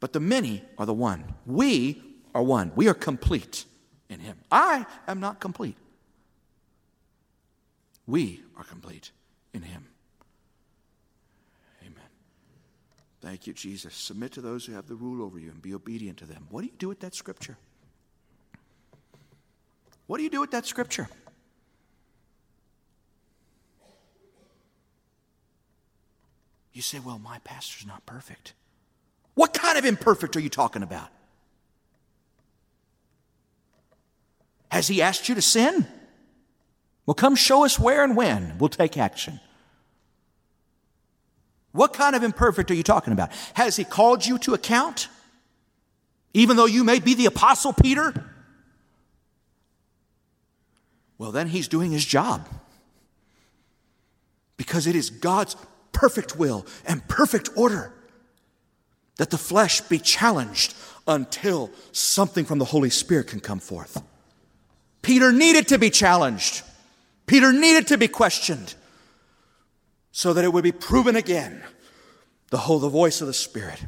but the many are the one. We are one. We are complete in Him. I am not complete. We are complete in Him. Amen. Thank you, Jesus. Submit to those who have the rule over you and be obedient to them. What do you do with that scripture? What do you do with that scripture? You say, well, my pastor's not perfect. What kind of imperfect are you talking about? Has he asked you to sin? Well, come show us where and when. We'll take action. What kind of imperfect are you talking about? Has he called you to account? Even though you may be the Apostle Peter? Well, then he's doing his job. Because it is God's perfect will and perfect order that the flesh be challenged until something from the Holy Spirit can come forth. Peter needed to be challenged. Peter needed to be questioned so that it would be proven again the whole the voice of the Spirit.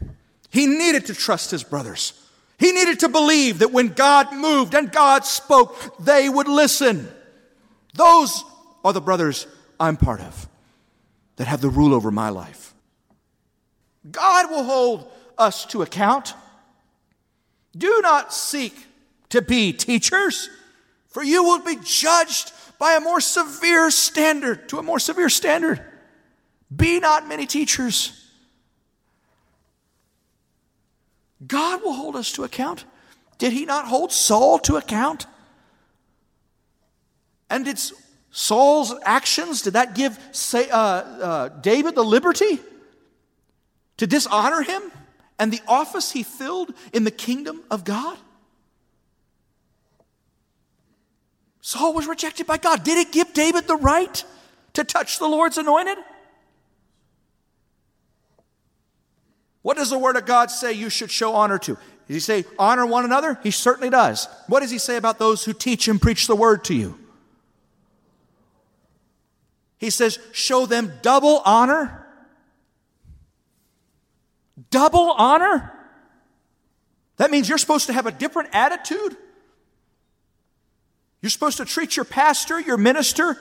He needed to trust his brothers. He needed to believe that when God moved and God spoke, they would listen. Those are the brothers I'm part of that have the rule over my life. God will hold us to account. Do not seek to be teachers, for you will be judged by a more severe standard, to a more severe standard. Be not many teachers. God will hold us to account. Did he not hold Saul to account? And did Saul's actions, did that give say, uh, uh, David the liberty to dishonor him and the office he filled in the kingdom of God? Saul was rejected by God. Did it give David the right to touch the Lord's anointed? What does the Word of God say you should show honor to? Does he say honor one another? He certainly does. What does he say about those who teach and preach the Word to you? He says, show them double honor. Double honor? That means you're supposed to have a different attitude you're supposed to treat your pastor, your minister,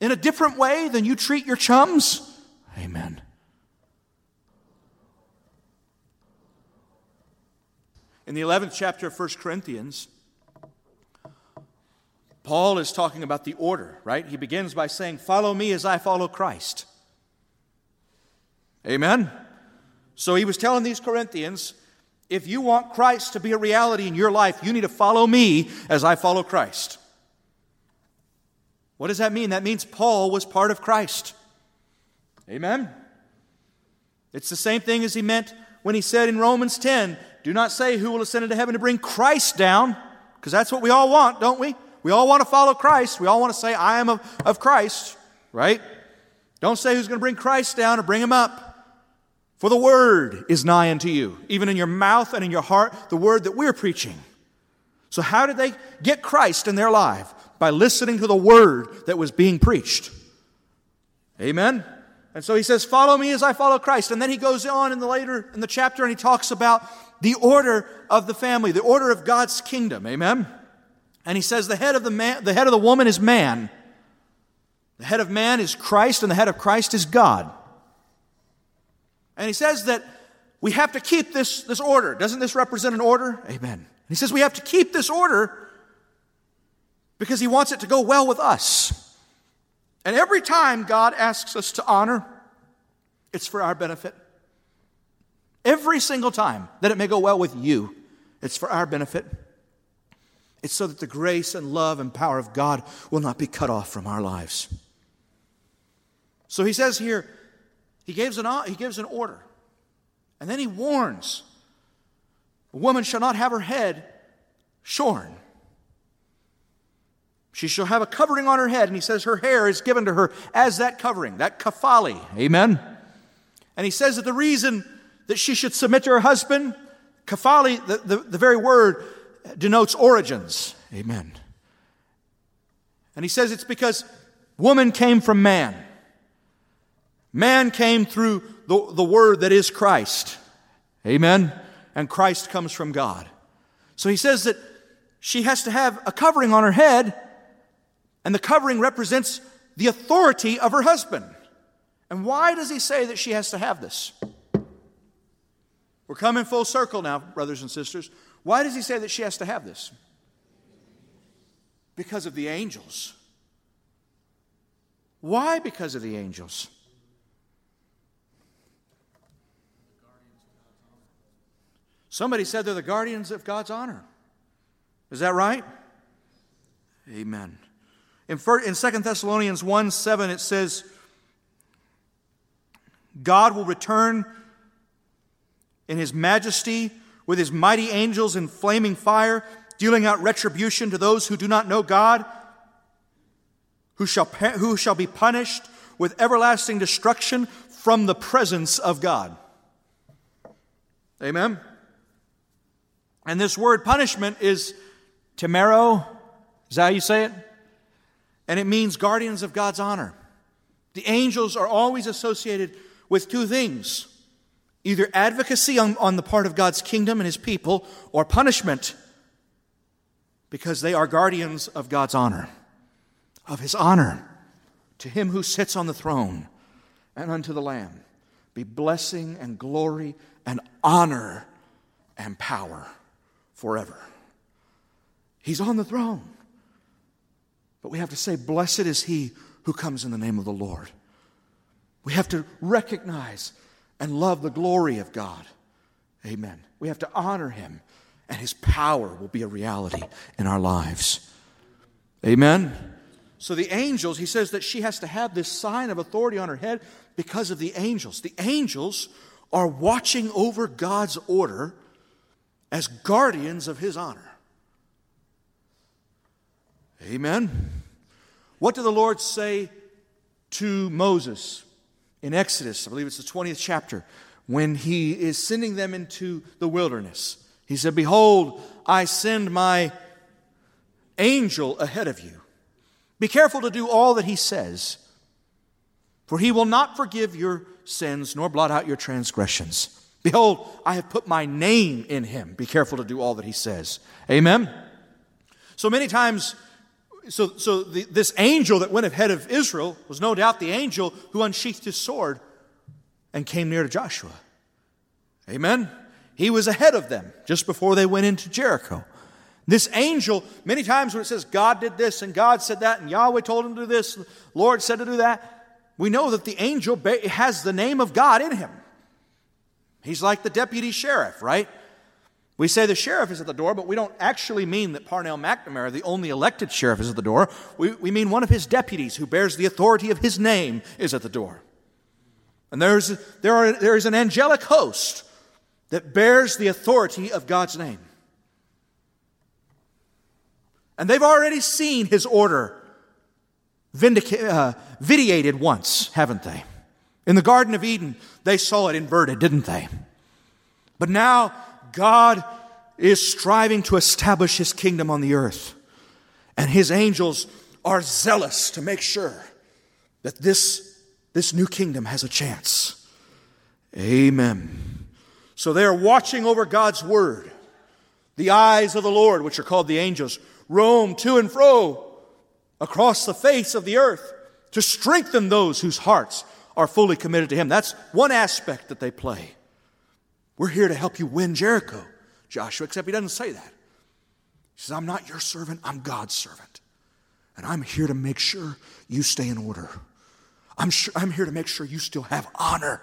in a different way than you treat your chums. Amen. In the 11th chapter of 1 Corinthians, Paul is talking about the order, right? He begins by saying, Follow me as I follow Christ. Amen? So he was telling these Corinthians, if you want Christ to be a reality in your life, you need to follow me as I follow Christ. What does that mean? That means Paul was part of Christ. Amen. It's the same thing as he meant when he said in Romans 10 do not say who will ascend into heaven to bring Christ down, because that's what we all want, don't we? We all want to follow Christ. We all want to say, I am of, of Christ, right? Don't say who's going to bring Christ down or bring him up. For the word is nigh unto you, even in your mouth and in your heart, the word that we're preaching. So, how did they get Christ in their life? By listening to the word that was being preached. Amen? And so he says, Follow me as I follow Christ. And then he goes on in the later in the chapter and he talks about the order of the family, the order of God's kingdom. Amen? And he says, The head of the man, the head of the woman is man. The head of man is Christ, and the head of Christ is God. And he says that we have to keep this, this order. Doesn't this represent an order? Amen. He says we have to keep this order because he wants it to go well with us. And every time God asks us to honor, it's for our benefit. Every single time that it may go well with you, it's for our benefit. It's so that the grace and love and power of God will not be cut off from our lives. So he says here, he gives an, he gives an order. And then he warns a woman shall not have her head shorn. She shall have a covering on her head, and he says her hair is given to her as that covering, that kafali. Amen. And he says that the reason that she should submit to her husband, kafali, the, the, the very word denotes origins. Amen. And he says it's because woman came from man. Man came through the, the word that is Christ. Amen. And Christ comes from God. So he says that she has to have a covering on her head, and the covering represents the authority of her husband. And why does he say that she has to have this? We're coming full circle now, brothers and sisters. Why does he say that she has to have this? Because of the angels. Why because of the angels? Somebody said they're the guardians of God's honor. Is that right? Amen. In, 2 Thessalonians 1 7, it says, God will return in his majesty with his mighty angels in flaming fire, dealing out retribution to those who do not know God, who shall, who shall be punished with everlasting destruction from the presence of God. Amen. And this word punishment is temero. Is that how you say it? And it means guardians of God's honor. The angels are always associated with two things either advocacy on, on the part of God's kingdom and his people, or punishment because they are guardians of God's honor, of his honor to him who sits on the throne and unto the Lamb. Be blessing and glory and honor and power forever. He's on the throne. But we have to say, Blessed is he who comes in the name of the Lord. We have to recognize and love the glory of God. Amen. We have to honor him, and his power will be a reality in our lives. Amen. So the angels, he says that she has to have this sign of authority on her head because of the angels. The angels are watching over God's order as guardians of his honor. Amen. What did the Lord say to Moses in Exodus? I believe it's the 20th chapter when he is sending them into the wilderness. He said, Behold, I send my angel ahead of you. Be careful to do all that he says, for he will not forgive your sins nor blot out your transgressions. Behold, I have put my name in him. Be careful to do all that he says. Amen? So many times, so, so the, this angel that went ahead of Israel was no doubt the angel who unsheathed his sword and came near to Joshua. Amen? He was ahead of them just before they went into Jericho. This angel, many times when it says God did this and God said that and Yahweh told him to do this, Lord said to do that, we know that the angel has the name of God in him. He's like the deputy sheriff, right? We say the sheriff is at the door, but we don't actually mean that Parnell McNamara, the only elected sheriff, is at the door. We, we mean one of his deputies who bears the authority of his name is at the door. And there's, there, are, there is an angelic host that bears the authority of God's name. And they've already seen his order vindica- uh, vitiated once, haven't they? In the Garden of Eden, they saw it inverted, didn't they? But now God is striving to establish his kingdom on the earth. And his angels are zealous to make sure that this, this new kingdom has a chance. Amen. So they are watching over God's word. The eyes of the Lord, which are called the angels, roam to and fro across the face of the earth to strengthen those whose hearts are fully committed to Him. That's one aspect that they play. We're here to help you win Jericho, Joshua, except he doesn't say that. He says, I'm not your servant, I'm God's servant. And I'm here to make sure you stay in order. I'm, sure, I'm here to make sure you still have honor.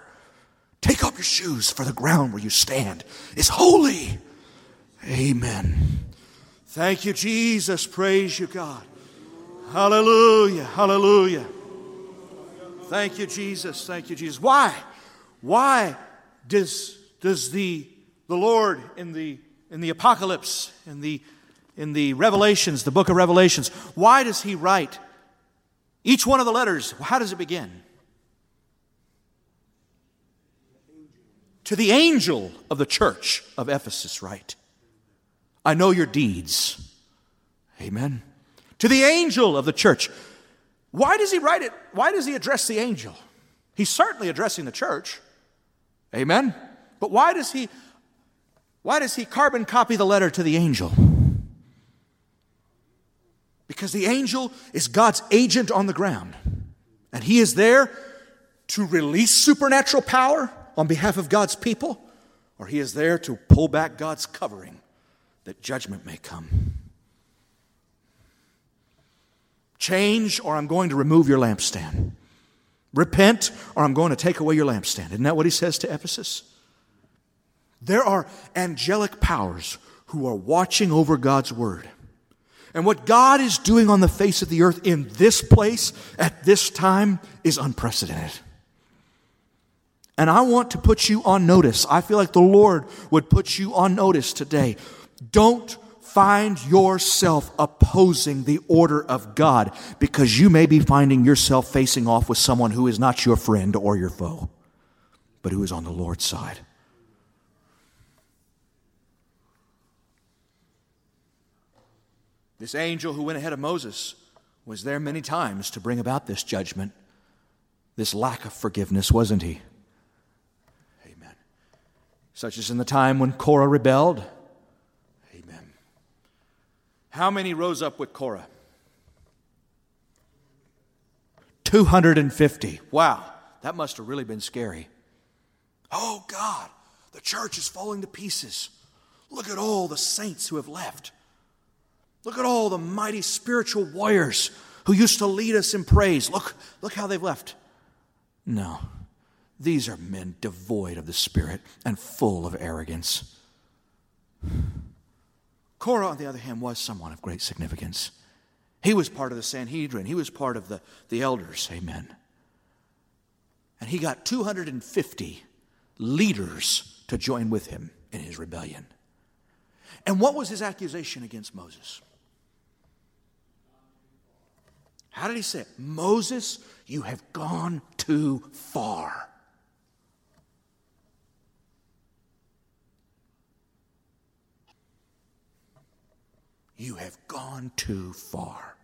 Take off your shoes, for the ground where you stand is holy. Amen. Thank you, Jesus. Praise you, God. Hallelujah. Hallelujah. Thank you, Jesus. Thank you, Jesus. Why? Why does, does the, the Lord in the, in the apocalypse, in the, in the Revelations, the book of Revelations, why does he write each one of the letters? How does it begin? To the angel of the church of Ephesus, right? I know your deeds. Amen. To the angel of the church. Why does he write it? Why does he address the angel? He's certainly addressing the church. Amen. But why does he why does he carbon copy the letter to the angel? Because the angel is God's agent on the ground. And he is there to release supernatural power on behalf of God's people, or he is there to pull back God's covering that judgment may come. Change, or I'm going to remove your lampstand. Repent, or I'm going to take away your lampstand. Isn't that what he says to Ephesus? There are angelic powers who are watching over God's word. And what God is doing on the face of the earth in this place at this time is unprecedented. And I want to put you on notice. I feel like the Lord would put you on notice today. Don't find yourself opposing the order of God because you may be finding yourself facing off with someone who is not your friend or your foe, but who is on the Lord's side. This angel who went ahead of Moses was there many times to bring about this judgment, this lack of forgiveness, wasn't he? Amen. Such as in the time when Korah rebelled. How many rose up with Korah? 250. Wow, that must have really been scary. Oh God, the church is falling to pieces. Look at all the saints who have left. Look at all the mighty spiritual warriors who used to lead us in praise. Look, look how they've left. No, these are men devoid of the Spirit and full of arrogance. Korah, on the other hand, was someone of great significance. He was part of the Sanhedrin, he was part of the, the elders. Amen. And he got 250 leaders to join with him in his rebellion. And what was his accusation against Moses? How did he say it? Moses, you have gone too far. You have gone too far.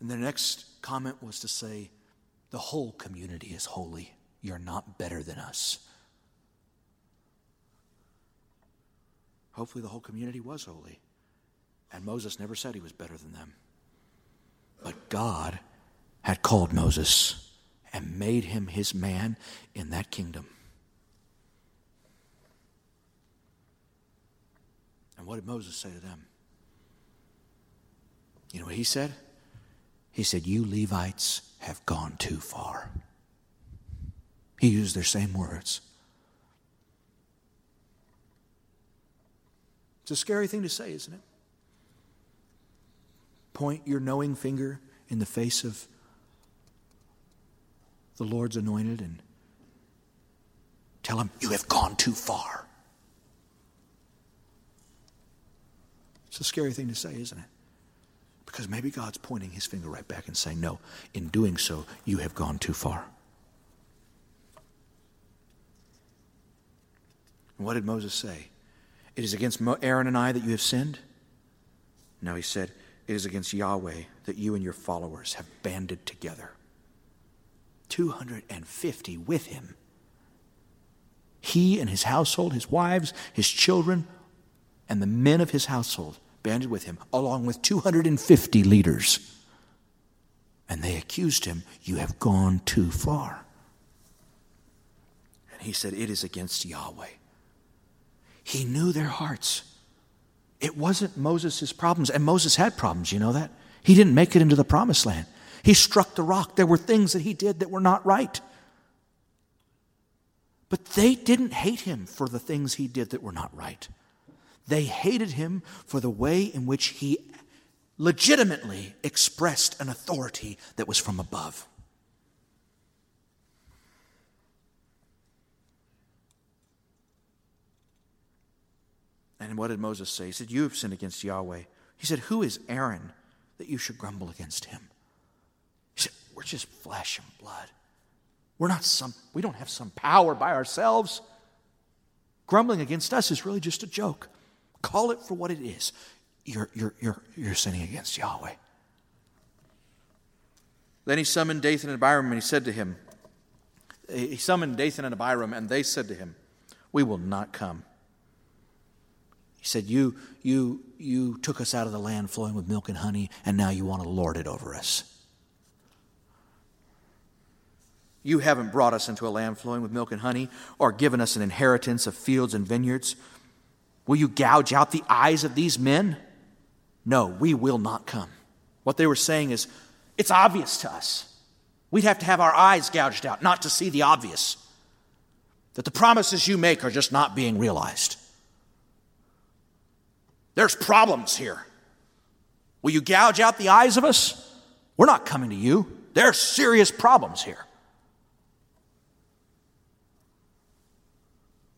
And the next comment was to say, the whole community is holy. You're not better than us. Hopefully, the whole community was holy. And Moses never said he was better than them. But God had called Moses and made him his man in that kingdom. And what did Moses say to them? You know what he said? He said, You Levites have gone too far. He used their same words. It's a scary thing to say, isn't it? Point your knowing finger in the face of the Lord's anointed and tell him, You have gone too far. It's a scary thing to say, isn't it? Because maybe God's pointing his finger right back and saying, No, in doing so, you have gone too far. And what did Moses say? It is against Aaron and I that you have sinned? No, he said, It is against Yahweh that you and your followers have banded together. 250 with him. He and his household, his wives, his children, and the men of his household banded with him, along with 250 leaders. And they accused him, You have gone too far. And he said, It is against Yahweh. He knew their hearts. It wasn't Moses' problems, and Moses had problems, you know that? He didn't make it into the promised land. He struck the rock. There were things that he did that were not right. But they didn't hate him for the things he did that were not right. They hated him for the way in which he legitimately expressed an authority that was from above. And what did Moses say? He said, You have sinned against Yahweh. He said, Who is Aaron that you should grumble against him? He said, We're just flesh and blood. We're not some, we don't have some power by ourselves. Grumbling against us is really just a joke. Call it for what it is. You're, you're, you're, you're sinning against Yahweh. Then he summoned Dathan and Abiram and he said to him, He summoned Dathan and Abiram and they said to him, We will not come. He said, You, you, you took us out of the land flowing with milk and honey, and now you want to lord it over us. You haven't brought us into a land flowing with milk and honey, or given us an inheritance of fields and vineyards. Will you gouge out the eyes of these men? No, we will not come. What they were saying is, it's obvious to us. We'd have to have our eyes gouged out, not to see the obvious. That the promises you make are just not being realized. There's problems here. Will you gouge out the eyes of us? We're not coming to you. There are serious problems here.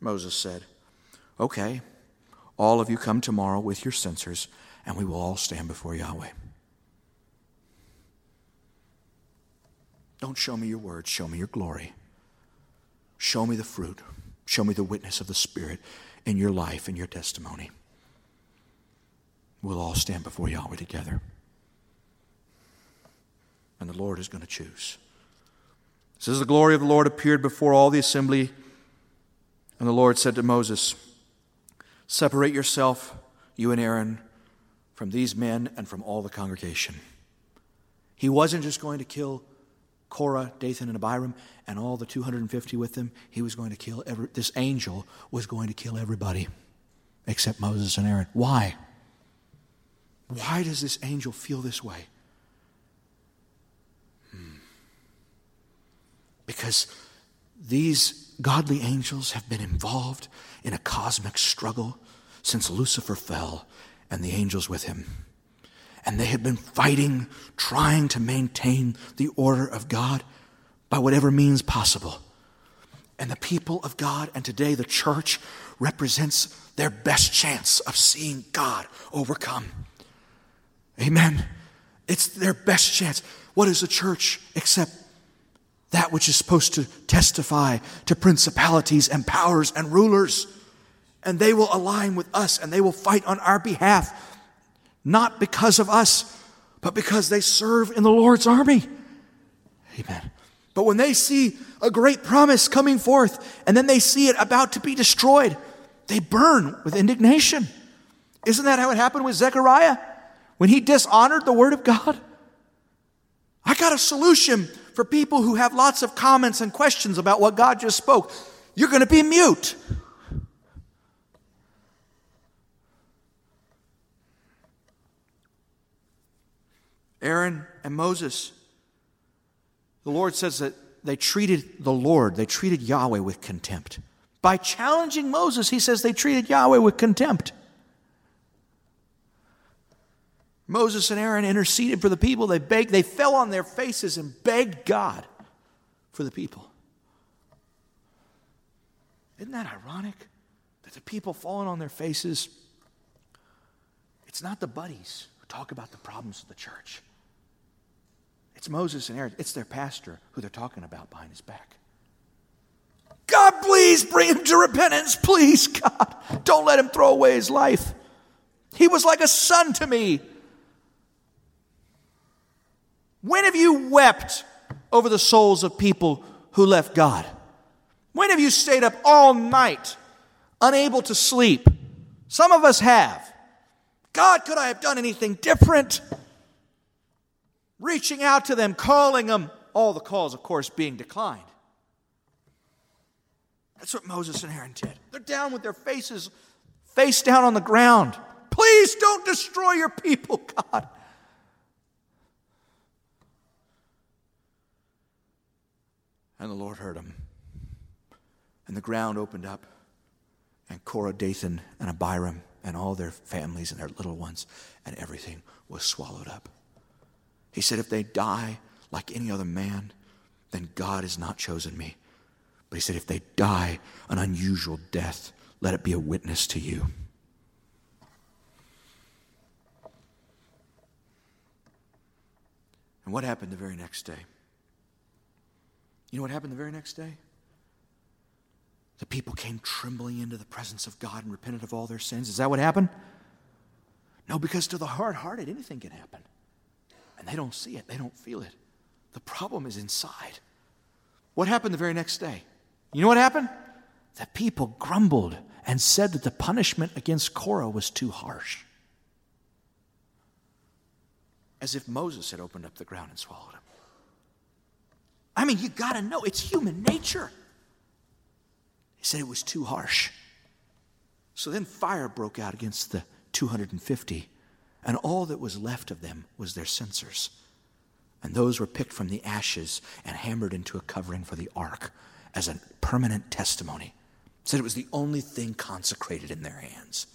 Moses said, Okay, all of you come tomorrow with your censers, and we will all stand before Yahweh. Don't show me your words, show me your glory. Show me the fruit. Show me the witness of the Spirit in your life and your testimony we'll all stand before Yahweh together. And the Lord is going to choose. It says, The glory of the Lord appeared before all the assembly. And the Lord said to Moses, Separate yourself, you and Aaron, from these men and from all the congregation. He wasn't just going to kill Korah, Dathan, and Abiram and all the 250 with them. He was going to kill every, this angel was going to kill everybody except Moses and Aaron. Why? Why does this angel feel this way? Hmm. Because these godly angels have been involved in a cosmic struggle since Lucifer fell and the angels with him. And they have been fighting, trying to maintain the order of God by whatever means possible. And the people of God, and today the church, represents their best chance of seeing God overcome. Amen. It's their best chance. What is a church except that which is supposed to testify to principalities and powers and rulers? And they will align with us and they will fight on our behalf, not because of us, but because they serve in the Lord's army. Amen. But when they see a great promise coming forth and then they see it about to be destroyed, they burn with indignation. Isn't that how it happened with Zechariah? when he dishonored the Word of God? I got a solution for people who have lots of comments and questions about what God just spoke. You're going to be mute. Aaron and Moses, the Lord says that they treated the Lord, they treated Yahweh with contempt. By challenging Moses, he says they treated Yahweh with contempt. Moses and Aaron interceded for the people. They begged, they fell on their faces and begged God for the people. Isn't that ironic? That the people falling on their faces, it's not the buddies who talk about the problems of the church. It's Moses and Aaron, it's their pastor who they're talking about behind his back. God, please bring him to repentance. Please, God. Don't let him throw away his life. He was like a son to me. When have you wept over the souls of people who left God? When have you stayed up all night, unable to sleep? Some of us have. God, could I have done anything different? Reaching out to them, calling them, all the calls, of course, being declined. That's what Moses and Aaron did. They're down with their faces, face down on the ground, Please don't destroy your people, [LAUGHS] God. And the Lord heard him. And the ground opened up, and Korah, Dathan, and Abiram, and all their families and their little ones, and everything was swallowed up. He said, If they die like any other man, then God has not chosen me. But he said, If they die an unusual death, let it be a witness to you. And what happened the very next day? You know what happened the very next day? The people came trembling into the presence of God and repented of all their sins. Is that what happened? No, because to the hard hearted, anything can happen. And they don't see it, they don't feel it. The problem is inside. What happened the very next day? You know what happened? The people grumbled and said that the punishment against Korah was too harsh. As if Moses had opened up the ground and swallowed him. I mean, you got to know, it's human nature. He said it was too harsh. So then fire broke out against the 250, and all that was left of them was their censers. And those were picked from the ashes and hammered into a covering for the ark as a permanent testimony. Said it was the only thing consecrated in their hands.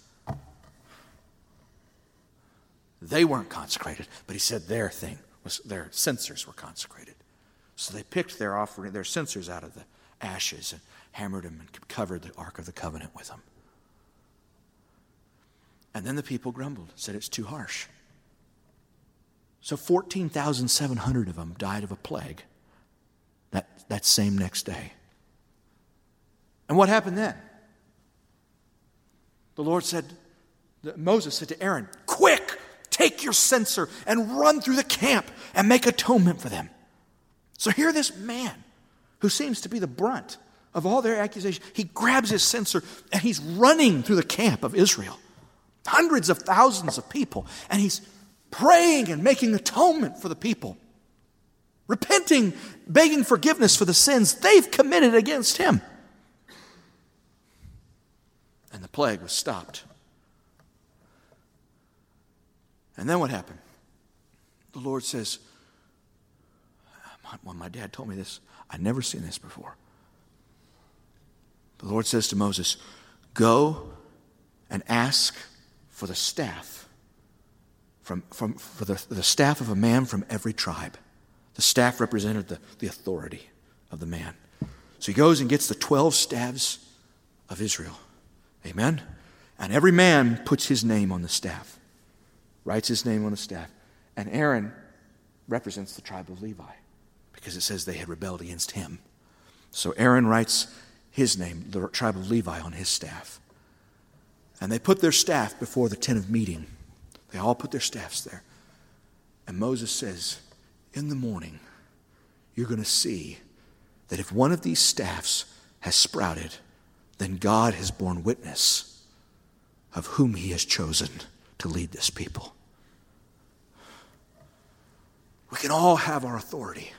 They weren't consecrated, but he said their thing was their censers were consecrated. So they picked their offering, their censers out of the ashes and hammered them and covered the Ark of the Covenant with them. And then the people grumbled, said it's too harsh. So 14,700 of them died of a plague that, that same next day. And what happened then? The Lord said, Moses said to Aaron, Quick, take your censer and run through the camp and make atonement for them. So here, this man who seems to be the brunt of all their accusations, he grabs his censer and he's running through the camp of Israel. Hundreds of thousands of people. And he's praying and making atonement for the people, repenting, begging forgiveness for the sins they've committed against him. And the plague was stopped. And then what happened? The Lord says, when my dad told me this, I'd never seen this before. The Lord says to Moses, Go and ask for the staff, from, from, for the, the staff of a man from every tribe. The staff represented the, the authority of the man. So he goes and gets the 12 staves of Israel. Amen? And every man puts his name on the staff, writes his name on the staff. And Aaron represents the tribe of Levi because it says they had rebelled against him. So Aaron writes his name, the tribe of Levi, on his staff. And they put their staff before the tent of meeting. They all put their staffs there. And Moses says, In the morning, you're going to see that if one of these staffs has sprouted, then God has borne witness of whom he has chosen to lead this people. We can all have our authority.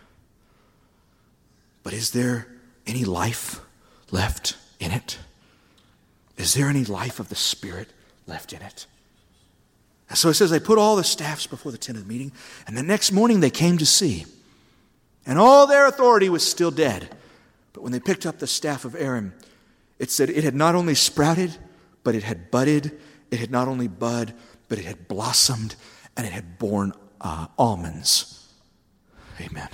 But is there any life left in it? Is there any life of the Spirit left in it? And so it says they put all the staffs before the tent of the meeting, and the next morning they came to see. And all their authority was still dead. But when they picked up the staff of Aaron, it said it had not only sprouted, but it had budded. It had not only bud, but it had blossomed, and it had borne uh, almonds. Amen.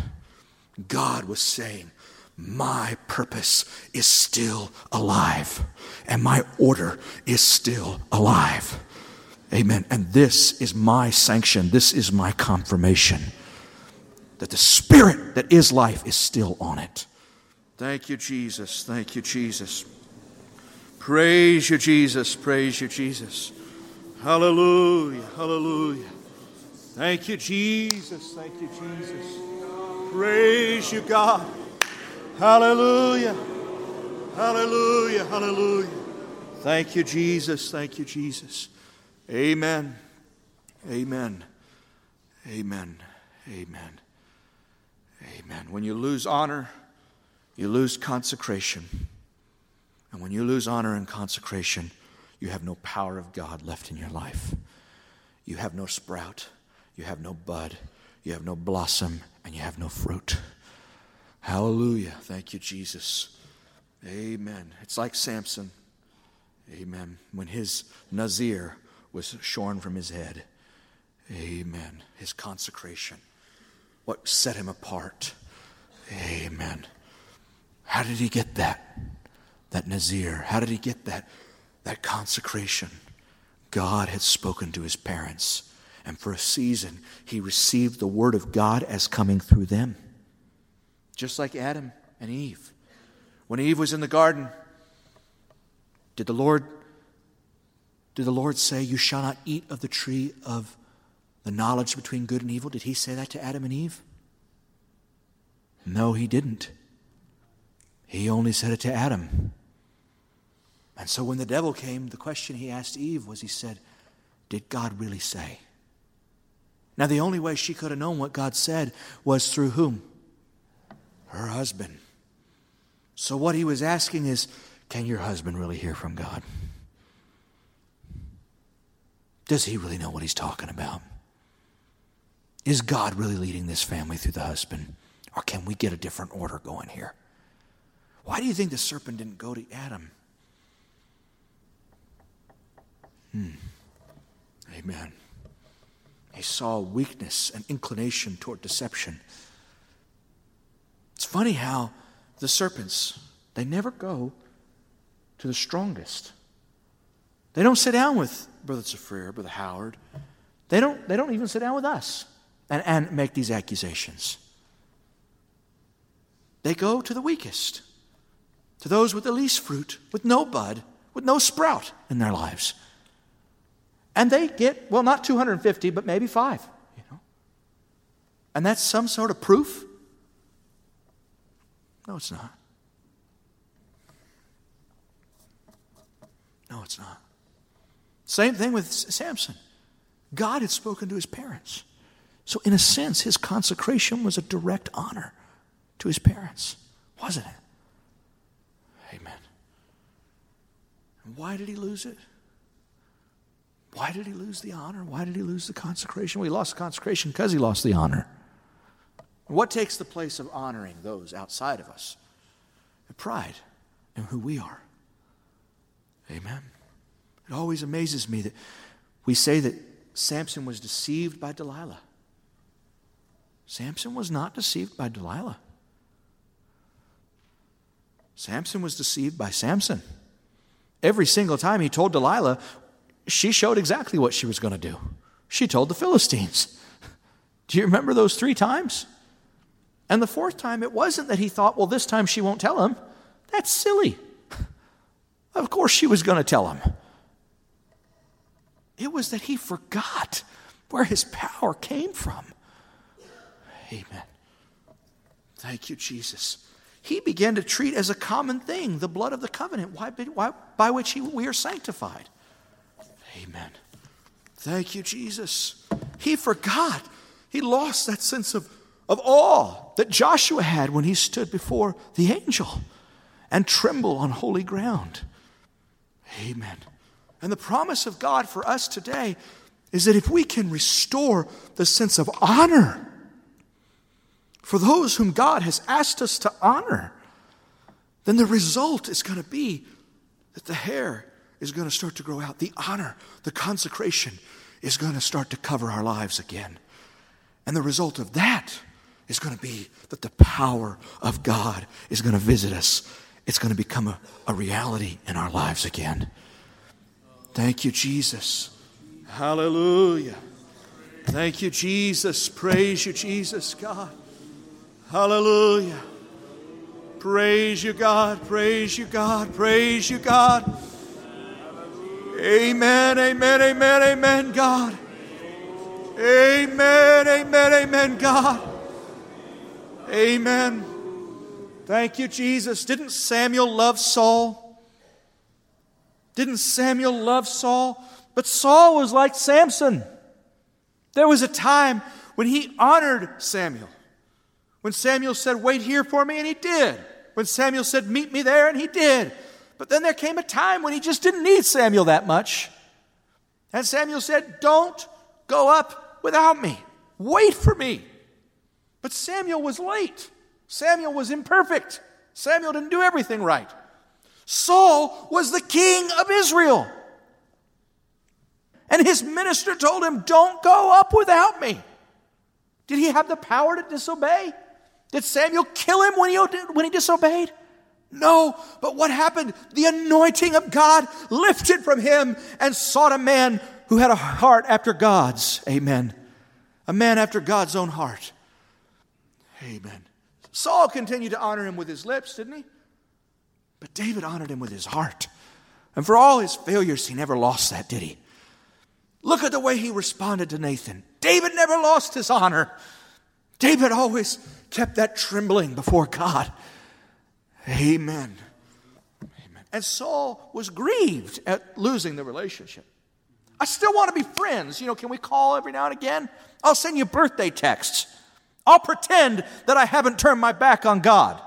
God was saying, my purpose is still alive, and my order is still alive. Amen. And this is my sanction, this is my confirmation that the Spirit that is life is still on it. Thank you, Jesus. Thank you, Jesus. Praise you, Jesus. Praise you, Jesus. Hallelujah. Hallelujah. Thank you, Jesus. Thank you, Jesus. Praise you, God. Hallelujah. Hallelujah. Hallelujah. Thank you, Jesus. Thank you, Jesus. Amen. Amen. Amen. Amen. Amen. When you lose honor, you lose consecration. And when you lose honor and consecration, you have no power of God left in your life. You have no sprout, you have no bud, you have no blossom, and you have no fruit. Hallelujah. Thank you, Jesus. Amen. It's like Samson. Amen. When his Nazir was shorn from his head. Amen. His consecration. What set him apart. Amen. How did he get that? That Nazir. How did he get that? That consecration. God had spoken to his parents. And for a season, he received the word of God as coming through them. Just like Adam and Eve. When Eve was in the garden, did the Lord did the Lord say, You shall not eat of the tree of the knowledge between good and evil? Did he say that to Adam and Eve? No, he didn't. He only said it to Adam. And so when the devil came, the question he asked Eve was, He said, Did God really say? Now, the only way she could have known what God said was through whom? Her husband. So, what he was asking is, Can your husband really hear from God? Does he really know what he's talking about? Is God really leading this family through the husband? Or can we get a different order going here? Why do you think the serpent didn't go to Adam? Hmm. Amen. He saw weakness and inclination toward deception. It's funny how the serpents, they never go to the strongest. They don't sit down with Brother Safrir, Brother Howard. They don't, they don't even sit down with us and, and make these accusations. They go to the weakest, to those with the least fruit, with no bud, with no sprout in their lives. And they get, well, not 250, but maybe five, you know. And that's some sort of proof? No, it's not. No, it's not. Same thing with Samson. God had spoken to his parents. So, in a sense, his consecration was a direct honor to his parents, wasn't it? Amen. And why did he lose it? Why did he lose the honor? Why did he lose the consecration? Well, he lost the consecration because he lost the honor. What takes the place of honoring those outside of us? Pride in who we are. Amen. It always amazes me that we say that Samson was deceived by Delilah. Samson was not deceived by Delilah. Samson was deceived by Samson. Every single time he told Delilah, she showed exactly what she was going to do. She told the Philistines. [LAUGHS] Do you remember those three times? And the fourth time, it wasn't that he thought, well, this time she won't tell him. That's silly. [LAUGHS] Of course she was going to tell him. It was that he forgot where his power came from. Amen. Thank you, Jesus. He began to treat as a common thing the blood of the covenant why, why, by which he, we are sanctified. Amen. Thank you, Jesus. He forgot. He lost that sense of, of awe that Joshua had when he stood before the angel and trembled on holy ground. Amen. And the promise of God for us today is that if we can restore the sense of honor for those whom God has asked us to honor, then the result is going to be that the hair is going to start to grow out. The honor, the consecration is going to start to cover our lives again. And the result of that is going to be that the power of God is going to visit us. It's going to become a, a reality in our lives again. Thank you, Jesus. Hallelujah. Thank you, Jesus. Praise you, Jesus, God. Hallelujah. Praise you, God. Praise you, God. Praise you, God. Amen, amen, amen, amen, God. Amen, amen, amen, God. Amen. Thank you, Jesus. Didn't Samuel love Saul? Didn't Samuel love Saul? But Saul was like Samson. There was a time when he honored Samuel. When Samuel said, Wait here for me, and he did. When Samuel said, Meet me there, and he did. But then there came a time when he just didn't need Samuel that much. And Samuel said, Don't go up without me. Wait for me. But Samuel was late. Samuel was imperfect. Samuel didn't do everything right. Saul was the king of Israel. And his minister told him, Don't go up without me. Did he have the power to disobey? Did Samuel kill him when he, when he disobeyed? No, but what happened? The anointing of God lifted from him and sought a man who had a heart after God's. Amen. A man after God's own heart. Amen. Saul continued to honor him with his lips, didn't he? But David honored him with his heart. And for all his failures, he never lost that, did he? Look at the way he responded to Nathan. David never lost his honor. David always kept that trembling before God. Amen. Amen. And Saul was grieved at losing the relationship. I still want to be friends. You know, can we call every now and again? I'll send you birthday texts. I'll pretend that I haven't turned my back on God.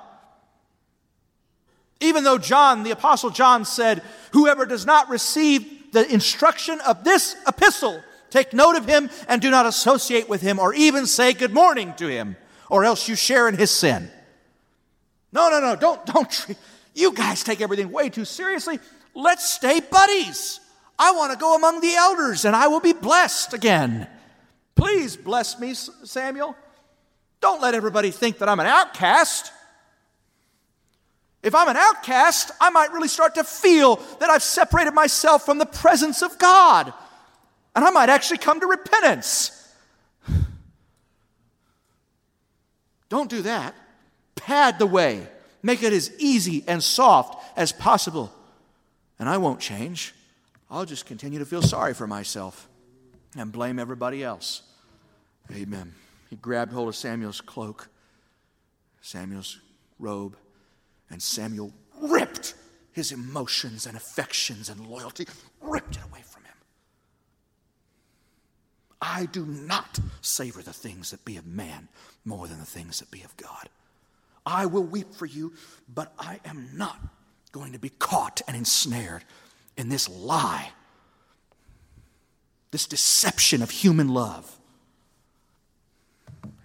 Even though John, the Apostle John, said, Whoever does not receive the instruction of this epistle, take note of him and do not associate with him or even say good morning to him, or else you share in his sin. No, no, no, don't, don't. You guys take everything way too seriously. Let's stay buddies. I want to go among the elders and I will be blessed again. Please bless me, Samuel. Don't let everybody think that I'm an outcast. If I'm an outcast, I might really start to feel that I've separated myself from the presence of God. And I might actually come to repentance. [SIGHS] Don't do that. Pad the way, make it as easy and soft as possible. And I won't change. I'll just continue to feel sorry for myself and blame everybody else. Amen. He grabbed hold of Samuel's cloak, Samuel's robe, and Samuel ripped his emotions and affections and loyalty, ripped it away from him. I do not savor the things that be of man more than the things that be of God. I will weep for you, but I am not going to be caught and ensnared in this lie, this deception of human love.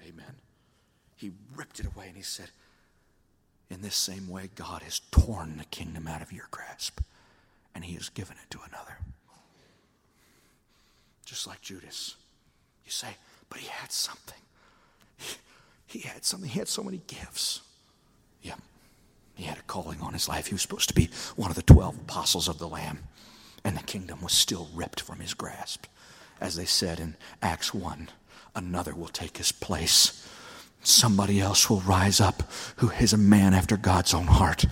Amen. He ripped it away and he said, in this same way, God has torn the kingdom out of your grasp and he has given it to another. Just like Judas. You say, but he had something. He, he had something. He had so many gifts. Yeah, he had a calling on his life. He was supposed to be one of the 12 apostles of the Lamb. And the kingdom was still ripped from his grasp. As they said in Acts 1, another will take his place Somebody else will rise up who is a man after God's own heart.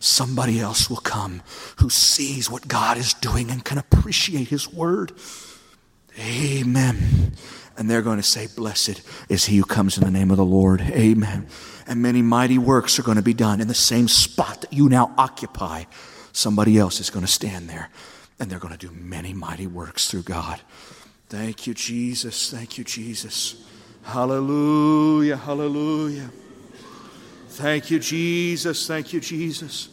Somebody else will come who sees what God is doing and can appreciate His word. Amen. And they're going to say, Blessed is he who comes in the name of the Lord. Amen. And many mighty works are going to be done in the same spot that you now occupy. Somebody else is going to stand there and they're going to do many mighty works through God. Thank you, Jesus. Thank you, Jesus. Hallelujah, hallelujah. Thank you, Jesus. Thank you, Jesus.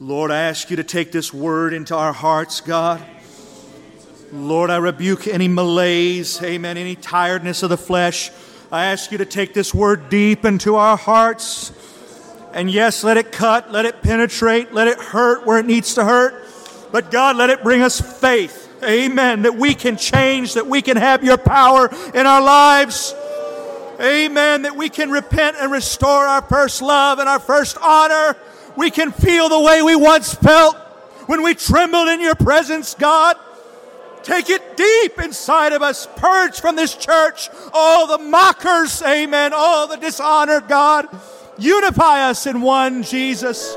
Lord, I ask you to take this word into our hearts, God. Lord, I rebuke any malaise, amen, any tiredness of the flesh. I ask you to take this word deep into our hearts. And yes, let it cut, let it penetrate, let it hurt where it needs to hurt. But God, let it bring us faith, amen, that we can change, that we can have your power in our lives. Amen. That we can repent and restore our first love and our first honor. We can feel the way we once felt when we trembled in your presence, God. Take it deep inside of us. Purge from this church all the mockers, amen, all the dishonor, God. Unify us in one, Jesus.